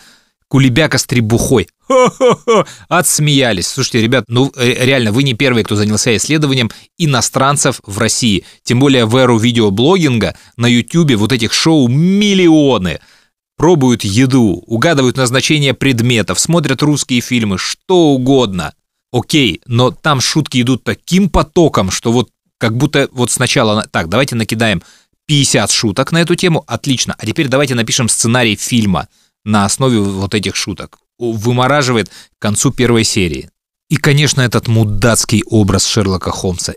Кулебяка с требухой. Хо-хо-хо! Отсмеялись. Слушайте, ребят, ну э, реально, вы не первые, кто занялся исследованием иностранцев в России. Тем более в эру видеоблогинга на Ютубе вот этих шоу миллионы. Пробуют еду, угадывают назначение предметов, смотрят русские фильмы, что угодно. Окей, но там шутки идут таким потоком, что вот как будто вот сначала... на- Так, давайте накидаем 50 шуток на эту тему, отлично. А теперь давайте напишем сценарий фильма на основе вот этих шуток. Вымораживает к концу первой серии. И, конечно, этот мудацкий образ Шерлока Холмса.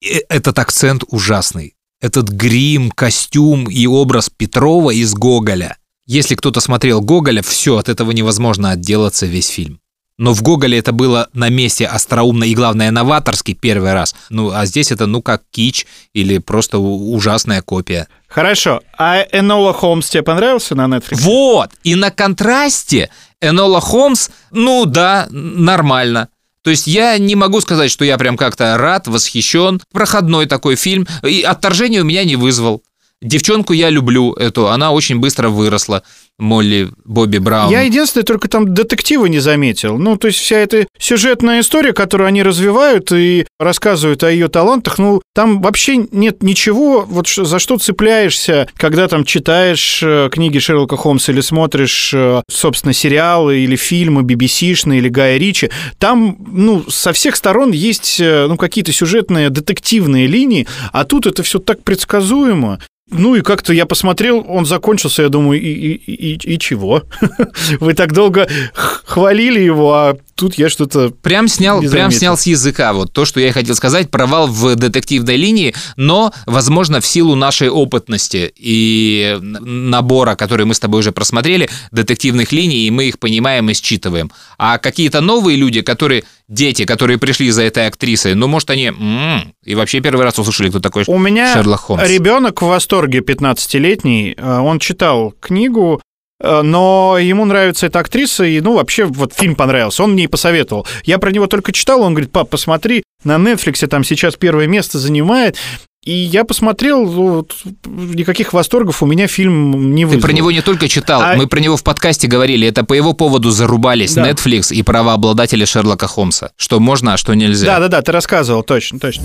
И Этот акцент ужасный. Этот грим, костюм и образ Петрова из Гоголя. Если кто-то смотрел Гоголя, все, от этого невозможно отделаться весь фильм. Но в Гоголе это было на месте остроумно и, главное, новаторски первый раз. Ну, а здесь это, ну, как кич или просто ужасная копия. Хорошо. А Энола Холмс тебе понравился на Netflix? Вот! И на контрасте Энола Холмс, ну да, нормально. То есть я не могу сказать, что я прям как-то рад, восхищен. Проходной такой фильм. И отторжение у меня не вызвал. Девчонку я люблю эту, она очень быстро выросла. Молли Бобби Браун. Я единственное, только там детектива не заметил. Ну, то есть вся эта сюжетная история, которую они развивают и рассказывают о ее талантах, ну, там вообще нет ничего, вот за что цепляешься, когда там читаешь э, книги Шерлока Холмса или смотришь, э, собственно, сериалы или фильмы BBC-шные или Гая Ричи. Там, ну, со всех сторон есть, э, ну, какие-то сюжетные детективные линии, а тут это все так предсказуемо. Ну и как-то я посмотрел, он закончился, я думаю, и, и, и, и чего? Вы так долго хвалили его, а тут я что-то... Прям снял, прям снял с языка. Вот то, что я хотел сказать, провал в детективной линии, но, возможно, в силу нашей опытности и набора, который мы с тобой уже просмотрели, детективных линий, и мы их понимаем и считываем. А какие-то новые люди, которые, дети, которые пришли за этой актрисой, ну, может, они м, и вообще первый раз услышали, кто такой У меня Шерлок Холмс. ребенок в восторге 15-летний, э, он читал книгу, но ему нравится эта актриса, и, ну, вообще, вот фильм понравился, он мне и посоветовал. Я про него только читал, он говорит, пап, посмотри, на Netflix там сейчас первое место занимает, и я посмотрел, вот, никаких восторгов у меня фильм не Ты вызвал. про него не только читал, А- мы про него в подкасте говорили, это по его поводу зарубались Да. Netflix и правообладатели Шерлока Холмса, что можно, а что нельзя. Да-да-да, ты рассказывал, точно, точно.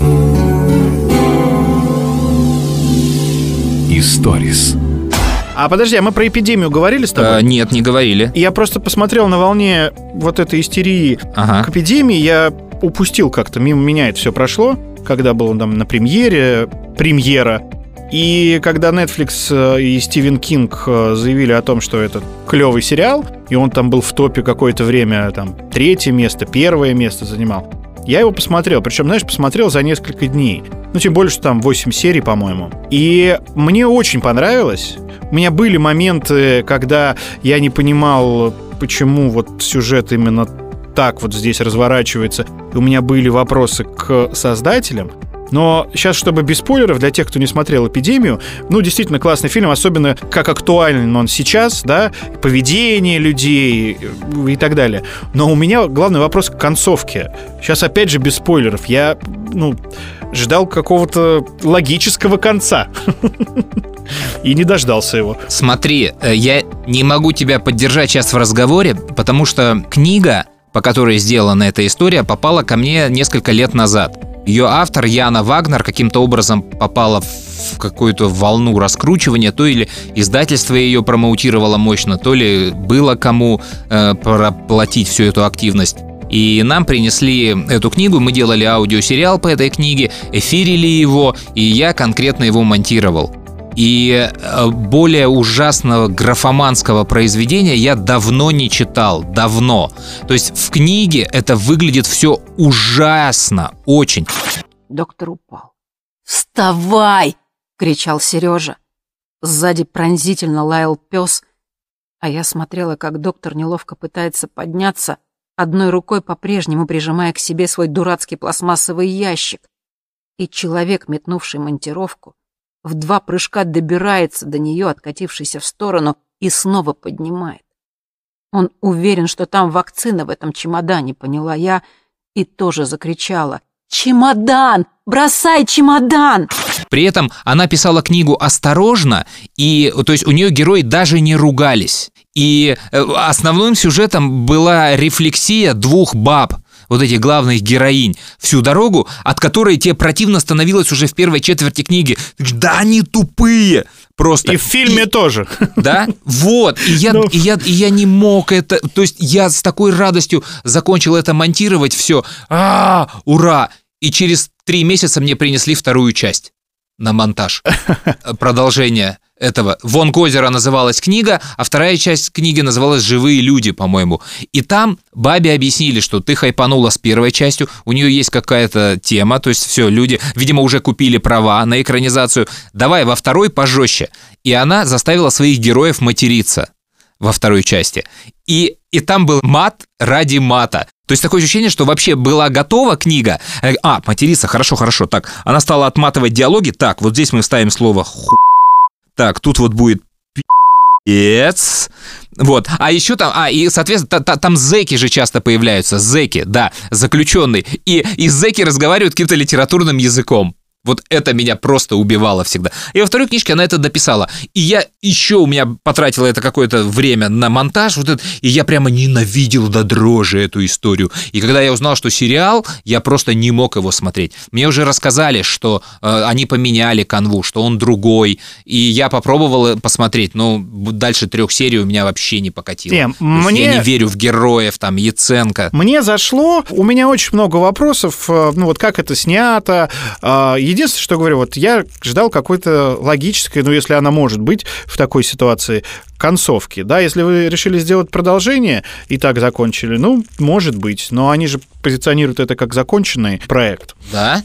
Историс. А подожди, а мы про эпидемию говорили с тобой? Э, нет, не говорили. Я просто посмотрел на волне вот этой истерии Ага. к эпидемии, я упустил как-то, мимо меня это все прошло, когда был там на премьере, премьера. И когда Netflix э, и Стивен Кинг э, заявили о том, что это клевый сериал, и он там был в топе какое-то время, там, третье место, первое место занимал, я его посмотрел. Причем, знаешь, посмотрел за несколько дней. Ну, тем более, что там 8 серий, по-моему. И мне очень понравилось. У меня были моменты, когда я не понимал, почему вот сюжет именно так вот здесь разворачивается. И у меня были вопросы к создателям. Но сейчас, чтобы без спойлеров, для тех, кто не смотрел «Эпидемию», ну, действительно классный фильм, особенно как актуален он сейчас, да, поведение людей и так далее. Но у меня главный вопрос к концовке. Сейчас, опять же, без спойлеров. Я, ну, ждал какого-то логического конца. И не дождался его. Смотри, э, я не могу тебя поддержать сейчас в разговоре, потому что книга, по которой сделана эта история, попала ко мне несколько лет назад. Ее автор Яна Вагнер каким-то образом попала в какую-то волну раскручивания, то или издательство ее промоутировало мощно, то ли было кому э, проплатить всю эту активность. И нам принесли эту книгу, мы делали аудиосериал по этой книге, эфирили его, и я конкретно его монтировал. И э, более ужасного графоманского произведения я давно не читал, давно. То есть в книге это выглядит все ужасно, очень. Доктор упал. «Вставай!» — кричал Сережа. Сзади пронзительно лаял пес, а я смотрела, как доктор неловко пытается подняться, одной рукой по-прежнему прижимая к себе свой дурацкий пластмассовый ящик. И человек, метнувший монтировку, в два прыжка добирается до нее, откатившейся в сторону, и снова поднимает. Он уверен, что там вакцина в этом чемодане, поняла я, и тоже закричала. «Чемодан! Бросай чемодан!» При этом она писала книгу осторожно, и то есть у нее герои даже не ругались. И э, основным сюжетом была рефлексия двух баб, вот этих главных героинь, всю дорогу, от которой тебе противно становилось уже в первой четверти книги. Да они тупые! Просто. И в фильме И- тоже. Да, вот, и я, Ну. и, я, и я не мог это, то есть я с такой радостью закончил это монтировать, все, а, ура, и через три месяца мне принесли вторую часть на монтаж, продолжение этого. «Вон к озера» называлась книга, а вторая часть книги называлась «Живые люди», по-моему. И там бабе объяснили, что ты хайпанула с первой частью, у нее есть какая-то тема, то есть все, люди, видимо, уже купили права на экранизацию, давай во второй пожестче. И она заставила своих героев материться во второй части. И, и там был мат ради мата. То есть такое ощущение, что вообще была готова книга. Э, А, материться, хорошо, хорошо. Так, она стала отматывать диалоги. Так, вот здесь мы ставим слово ху. Так, тут вот будет пи***ец. Вот. А еще там, а, и, соответственно, та- та- там зеки же часто появляются. Зеки, да, заключенные. И, и зеки разговаривают каким-то литературным языком. Вот это меня просто убивало всегда. И во второй книжке она это дописала. И я еще у меня потратила это какое-то время на монтаж, вот это, и я прямо ненавидел до дрожи эту историю. И когда я узнал, что сериал, я просто не мог его смотреть. Мне уже рассказали, что э, они поменяли канву, что он другой. И я попробовал э, посмотреть, но дальше трех серий у меня вообще не покатило. Не, есть мне- Я не верю в героев, там, Яценко. Мне зашло, у меня очень много вопросов, э, ну вот как это снято. Единственное, что говорю, вот я ждал какой-то логической, ну если она может быть в такой ситуации, концовки. Да, если вы решили сделать продолжение и так закончили, ну, может быть, но они же позиционируют это как законченный проект. Да?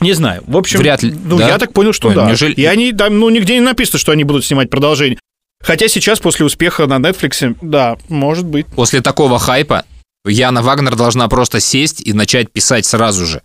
Не знаю. В общем, Вряд ли, Ну, да? я так понял, что Ой, да. неужели- И они там, ну, нигде не написано, что они будут снимать продолжение. Хотя сейчас, после успеха на Netflix, да, может быть. После такого хайпа Яна Вагнер должна просто сесть и начать писать сразу же.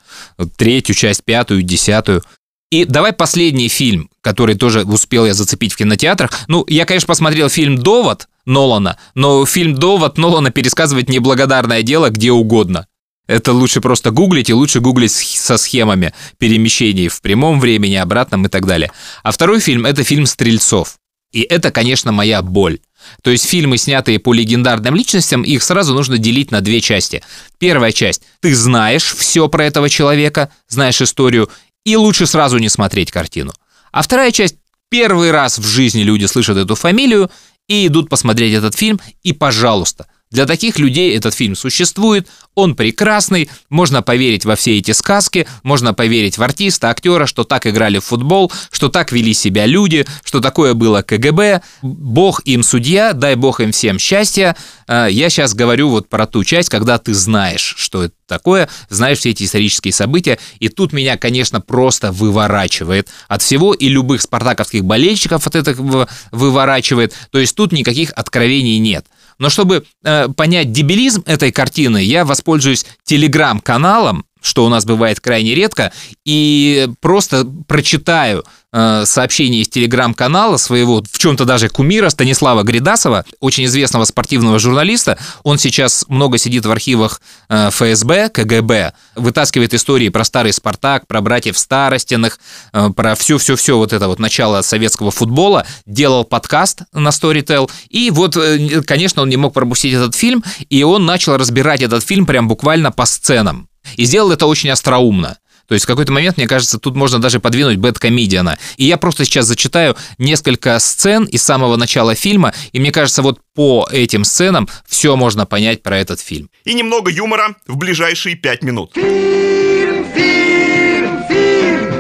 Третью часть, пятую, десятую. И давай последний фильм, который тоже успел я зацепить в кинотеатрах. Ну, я, конечно, посмотрел фильм «Довод» Нолана, но фильм «Довод» Нолана пересказывать неблагодарное дело где угодно. Это лучше просто гуглить, и лучше гуглить со схемами перемещений в прямом времени, обратном и так далее. А второй фильм – это фильм «Стрельцов». И это, конечно, моя боль. То есть фильмы, снятые по легендарным личностям, их сразу нужно делить на две части. Первая часть – ты знаешь все про этого человека, знаешь историю, и лучше сразу не смотреть картину. А вторая часть Первый раз в жизни люди слышат эту фамилию и идут посмотреть этот фильм, и, пожалуйста, для таких людей этот фильм существует, он прекрасный, можно поверить во все эти сказки, можно поверить в артиста, актера, что так играли в футбол, что так вели себя люди, что такое было КГБ. Бог им судья, дай бог им всем счастья. А, я сейчас говорю вот про ту часть, когда ты знаешь, что это такое, знаешь все эти исторические события, и тут меня, конечно, просто выворачивает от всего, и любых спартаковских болельщиков от этого выворачивает, то есть тут никаких откровений нет. Но чтобы э, понять дебилизм этой картины, я воспользуюсь телеграм-каналом, что у нас бывает крайне редко, и просто прочитаю э, сообщение из телеграм-канала своего, в чем-то даже кумира Станислава Гридасова, очень известного спортивного журналиста. Он сейчас много сидит в архивах э, ФСБ, КГБ, вытаскивает истории про старый «Спартак», про братьев Старостиных, э, про все-все-все вот это вот начало советского футбола, делал подкаст на Storytel, и вот, э, конечно, он не мог пропустить этот фильм, и он начал разбирать этот фильм прям буквально по сценам. И сделал это очень остроумно. То есть в какой-то момент, мне кажется, тут можно даже подвинуть бэткомедиана. И я просто сейчас зачитаю несколько сцен из самого начала фильма, и мне кажется, вот по этим сценам все можно понять про этот фильм. И немного юмора в ближайшие пять минут. Фильм, фильм, фильм.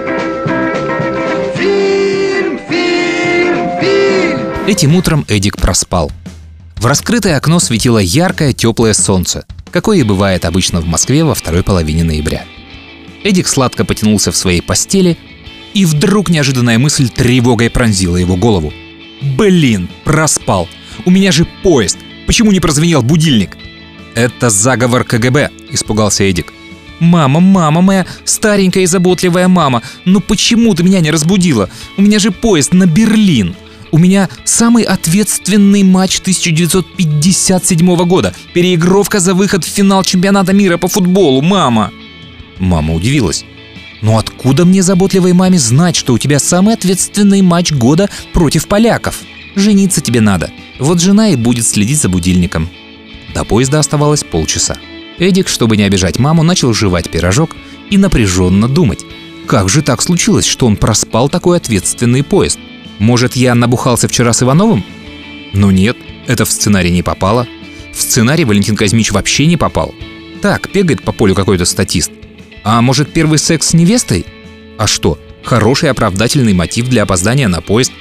Фильм, фильм, фильм. Этим утром Эдик проспал. В раскрытое окно светило яркое теплое солнце, какое и бывает обычно в Москве во второй половине ноября. Эдик сладко потянулся в своей постели, и вдруг неожиданная мысль тревогой пронзила его голову. «Блин, проспал! У меня же поезд! Почему не прозвенел будильник?» «Это заговор КГБ», — испугался Эдик. «Мама, мама моя, старенькая и заботливая мама, ну почему ты меня не разбудила? У меня же поезд на Берлин!» У меня самый ответственный матч 1957 года. Переигровка за выход в финал чемпионата мира по футболу, мама. Мама удивилась. Но откуда мне, заботливой маме, знать, что у тебя самый ответственный матч года против поляков? Жениться тебе надо. Вот жена и будет следить за будильником. До поезда оставалось полчаса. Эдик, чтобы не обижать маму, начал жевать пирожок и напряженно думать. Как же так случилось, что он проспал такой ответственный поезд? Может, я набухался вчера с Ивановым? Ну нет, это в сценарий не попало. В сценарий Валентин Казмич вообще не попал. Так, бегает по полю какой-то статист. А может, первый секс с невестой? А что, хороший оправдательный мотив для опоздания на поезд.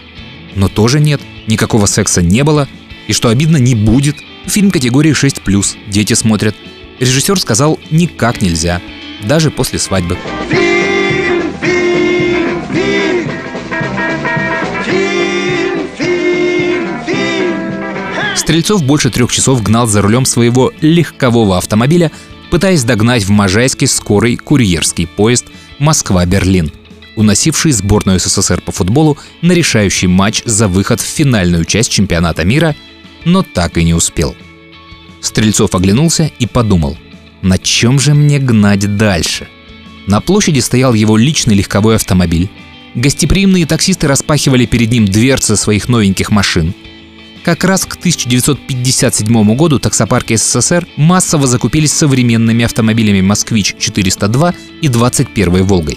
Но тоже нет, никакого секса не было. И что обидно, не будет. Фильм категории 6+, дети смотрят. Режиссер сказал, никак нельзя. Даже после свадьбы. Фильм, Стрельцов больше трех часов гнал за рулем своего легкового автомобиля, пытаясь догнать в Можайске скорый курьерский поезд Москва-Берлин, уносивший сборную СССР по футболу на решающий матч за выход в финальную часть чемпионата мира, но так и не успел. Стрельцов оглянулся и подумал, на чем же мне гнать дальше? На площади стоял его личный легковой автомобиль. Гостеприимные таксисты распахивали перед ним дверцы своих новеньких машин. Как раз к 1957 году таксопарки СССР массово закупились современными автомобилями «Москвич-402» и «21 Волгой».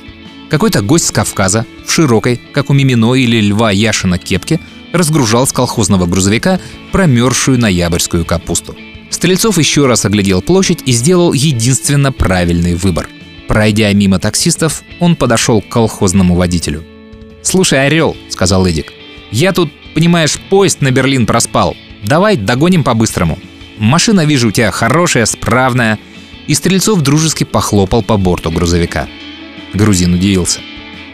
Какой-то гость с Кавказа в широкой, как у Мимино или Льва Яшина кепке, разгружал с колхозного грузовика промерзшую ноябрьскую капусту. Стрельцов еще раз оглядел площадь и сделал единственно правильный выбор. Пройдя мимо таксистов, он подошел к колхозному водителю. «Слушай, Орел», — сказал Эдик, — «я тут, понимаешь, поезд на Берлин проспал. Давай догоним по-быстрому. Машина, вижу, у тебя хорошая, справная». И Стрельцов дружески похлопал по борту грузовика. Грузин удивился.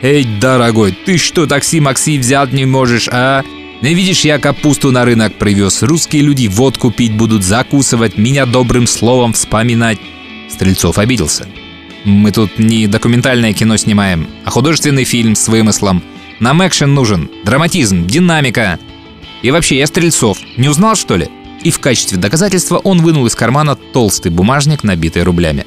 «Эй, дорогой, ты что, такси-макси взять не можешь, а? Не видишь, я капусту на рынок привез. Русские люди водку пить будут, закусывать, меня добрым словом вспоминать». Стрельцов обиделся. «Мы тут не документальное кино снимаем, а художественный фильм с вымыслом. Нам экшен нужен, драматизм, динамика. И вообще, я Стрельцов. Не узнал, что ли?» И в качестве доказательства он вынул из кармана толстый бумажник, набитый рублями.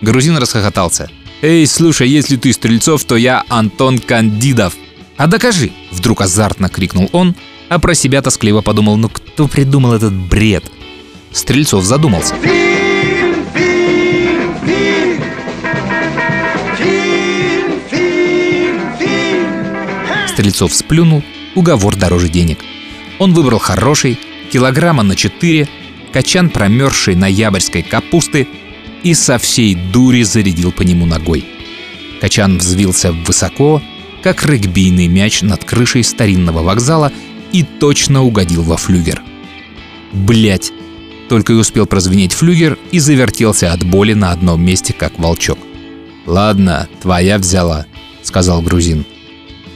Грузин расхохотался. «Эй, слушай, если ты Стрельцов, то я Антон Кандидов». «А докажи!» – вдруг азартно крикнул он, а про себя тоскливо подумал, ну кто придумал этот бред? Стрельцов задумался. Стрельцов сплюнул уговор дороже денег. Он выбрал хороший, килограмма на 4, качан промерзшей ноябрьской капусты и со всей дури зарядил по нему ногой. Качан взвился высоко, как регбийный мяч над крышей старинного вокзала и точно угодил во флюгер. Блять! Только и успел прозвенеть флюгер и завертелся от боли на одном месте, как волчок. «Ладно, твоя взяла», — сказал грузин.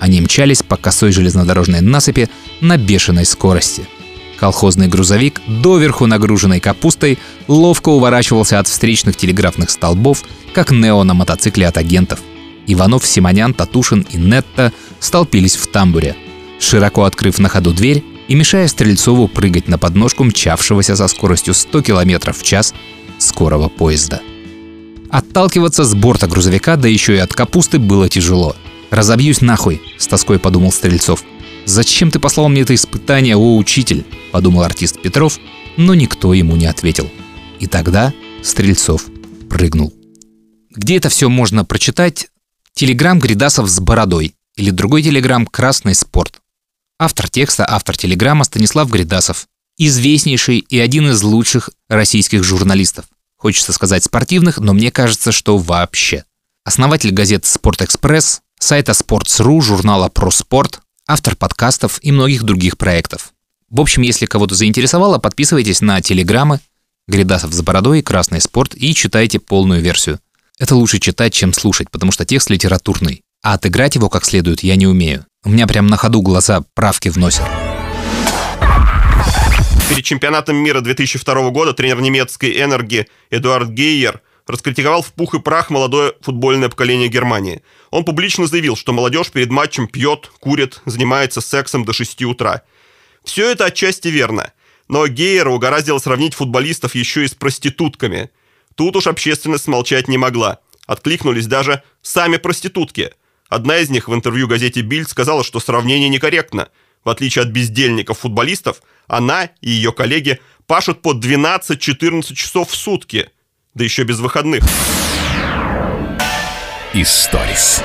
Они мчались по косой железнодорожной насыпи на бешеной скорости. Колхозный грузовик, доверху нагруженный капустой, ловко уворачивался от встречных телеграфных столбов, как Нео на мотоцикле от агентов. Иванов, Симонян, Татушин и Нетта столпились в тамбуре. Широко открыв на ходу дверь и мешая Стрельцову прыгать на подножку мчавшегося со скоростью 100 км в час скорого поезда. Отталкиваться с борта грузовика, да еще и от капусты, было тяжело. «Разобьюсь нахуй», — с тоской подумал Стрельцов. «Зачем ты послал мне это испытание, о учитель?» — подумал артист Петров, но никто ему не ответил. И тогда Стрельцов прыгнул. Где это все можно прочитать? Телеграм Гридасов с бородой или другой телеграм «Красный спорт». Автор текста, автор телеграмма Станислав Гридасов. Известнейший и один из лучших российских журналистов. Хочется сказать спортивных, но мне кажется, что вообще. Основатель газет «Спортэкспресс», сайта Sports.ru, журнала «Про спорт», автор подкастов и многих других проектов. В общем, если кого-то заинтересовало, подписывайтесь на телеграммы Гридасов с бородой, Красный спорт и читайте полную версию. Это лучше читать, чем слушать, потому что текст литературный. А отыграть его как следует я не умею. У меня прям на ходу глаза правки вносят. Перед чемпионатом мира 2002 года тренер немецкой «Энерги» Эдуард Гейер раскритиковал в пух и прах молодое футбольное поколение Германии. Он публично заявил, что молодежь перед матчем пьет, курит, занимается сексом до 6 утра. Все это отчасти верно. Но Гейера угораздило сравнить футболистов еще и с проститутками. Тут уж общественность молчать не могла. Откликнулись даже сами проститутки. Одна из них в интервью газете «Бильд» сказала, что сравнение некорректно. В отличие от бездельников-футболистов, она и ее коллеги пашут по 12-14 часов в сутки, да еще без выходных. Историс.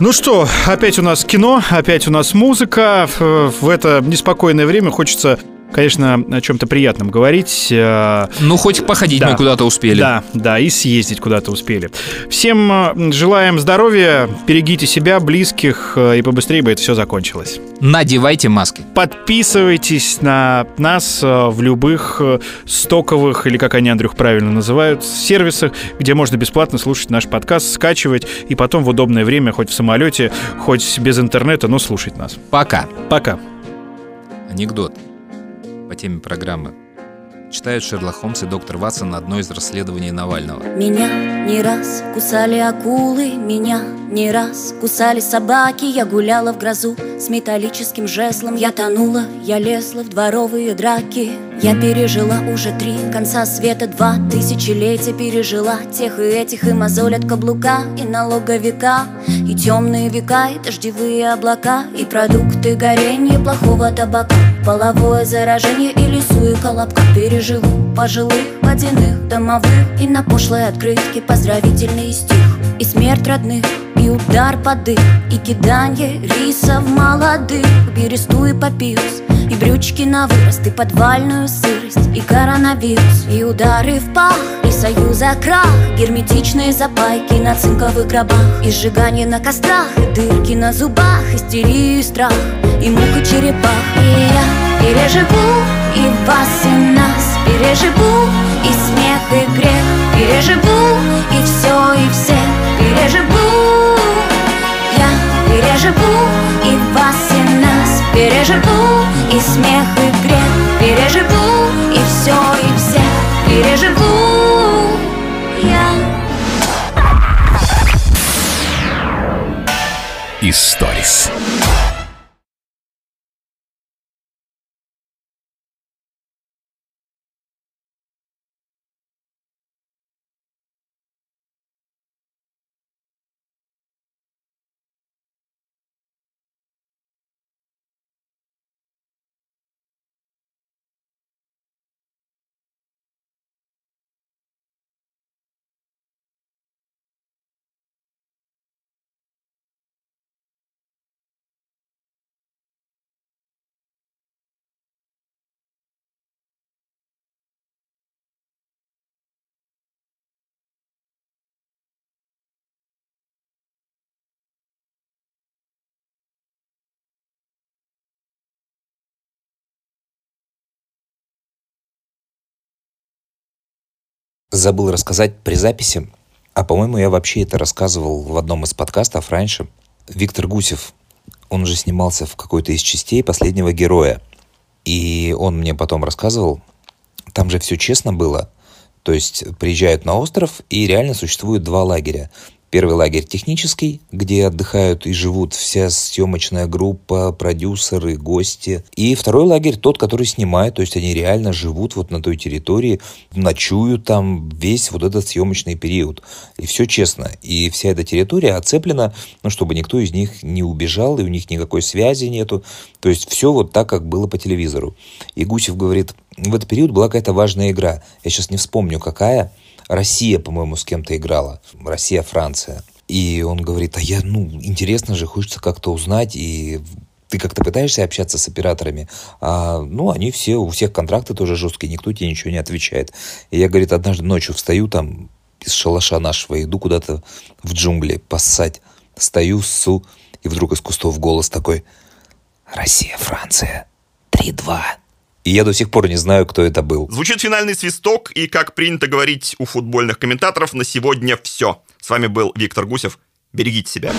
Ну что, опять у нас кино, опять у нас музыка. В это неспокойное время хочется, конечно, о чем-то приятном говорить. Э, Ну, хоть походить Да. мы куда-то успели. Да, да, и съездить куда-то успели. Всем э, желаем здоровья, берегите себя, близких, э, и побыстрее бы это все закончилось. Надевайте маски. Подписывайтесь на нас в любых стоковых, или как они, Андрюх, правильно называют, сервисах, где можно бесплатно слушать наш подкаст, скачивать и потом в удобное время, хоть в самолете, хоть без интернета, но слушать нас. Пока. Пока. Анекдот по теме программы. Читают Шерлок Холмс и доктор Ватсон одно из расследований Навального. Меня не раз кусали акулы, меня не раз кусали собаки Я гуляла в грозу с металлическим жезлом Я тонула, я лезла в дворовые драки Я пережила уже три конца света Два тысячелетия пережила Тех и этих, и мозоль от каблука И налоговика, и темные века И дождевые облака, и продукты горения Плохого табака, половое заражение И лесу и колобка Переживу. Пожилых, водяных, домовых И на пошлой открытке поздравительный стих. И смерть родных, и удар И киданье рисов молодых. Бересту и папирус И брючки на вырост, и подвальную сырость И коронавирус, и удары в пах И союза крах, герметичные запайки На цинковых гробах И сжигание на кострах, и дырки на зубах Истерию и страх, и мук и черепах. И я переживу и вас, и нас Переживу и смех, и грех. Переживу и все, и всех Переживу переживу и вас, и нас Переживу и смех, и грех Переживу и все, и всех Переживу я Историс. Забыл рассказать при записи, а по-моему я вообще это рассказывал в одном из подкастов раньше. Виктор Гусев, он же снимался в какой-то из частей последнего героя. И он мне потом рассказывал, там же все честно было. То есть приезжают на остров, и реально существует два лагеря. Первый лагерь технический, где отдыхают и живут вся съемочная группа, продюсеры, гости. И второй лагерь тот, который снимает, то есть они реально живут вот на той территории, ночуют там весь вот этот съемочный период. И все честно. И вся эта территория оцеплена, ну, чтобы никто из них не убежал, и у них никакой связи нету. То есть все вот так, как было по телевизору. И Гусев говорит, в этот период была какая-то важная игра. Я сейчас не вспомню, какая. Россия, по-моему, с кем-то играла. Россия-Франция. И он говорит, а я, ну, интересно же, хочется как-то узнать, и ты как-то пытаешься общаться с операторами, а, ну, они все, у всех контракты тоже жесткие, никто тебе ничего не отвечает. И я, говорит, однажды ночью встаю там из шалаша нашего, иду куда-то в джунгли поссать, стою, ссу, и вдруг из кустов голос такой, Россия, Франция, 3-2. И я до сих пор не знаю, кто это был. Звучит финальный свисток, и, как принято говорить у футбольных комментаторов, на сегодня все. С вами был Виктор Гусев. Берегите себя.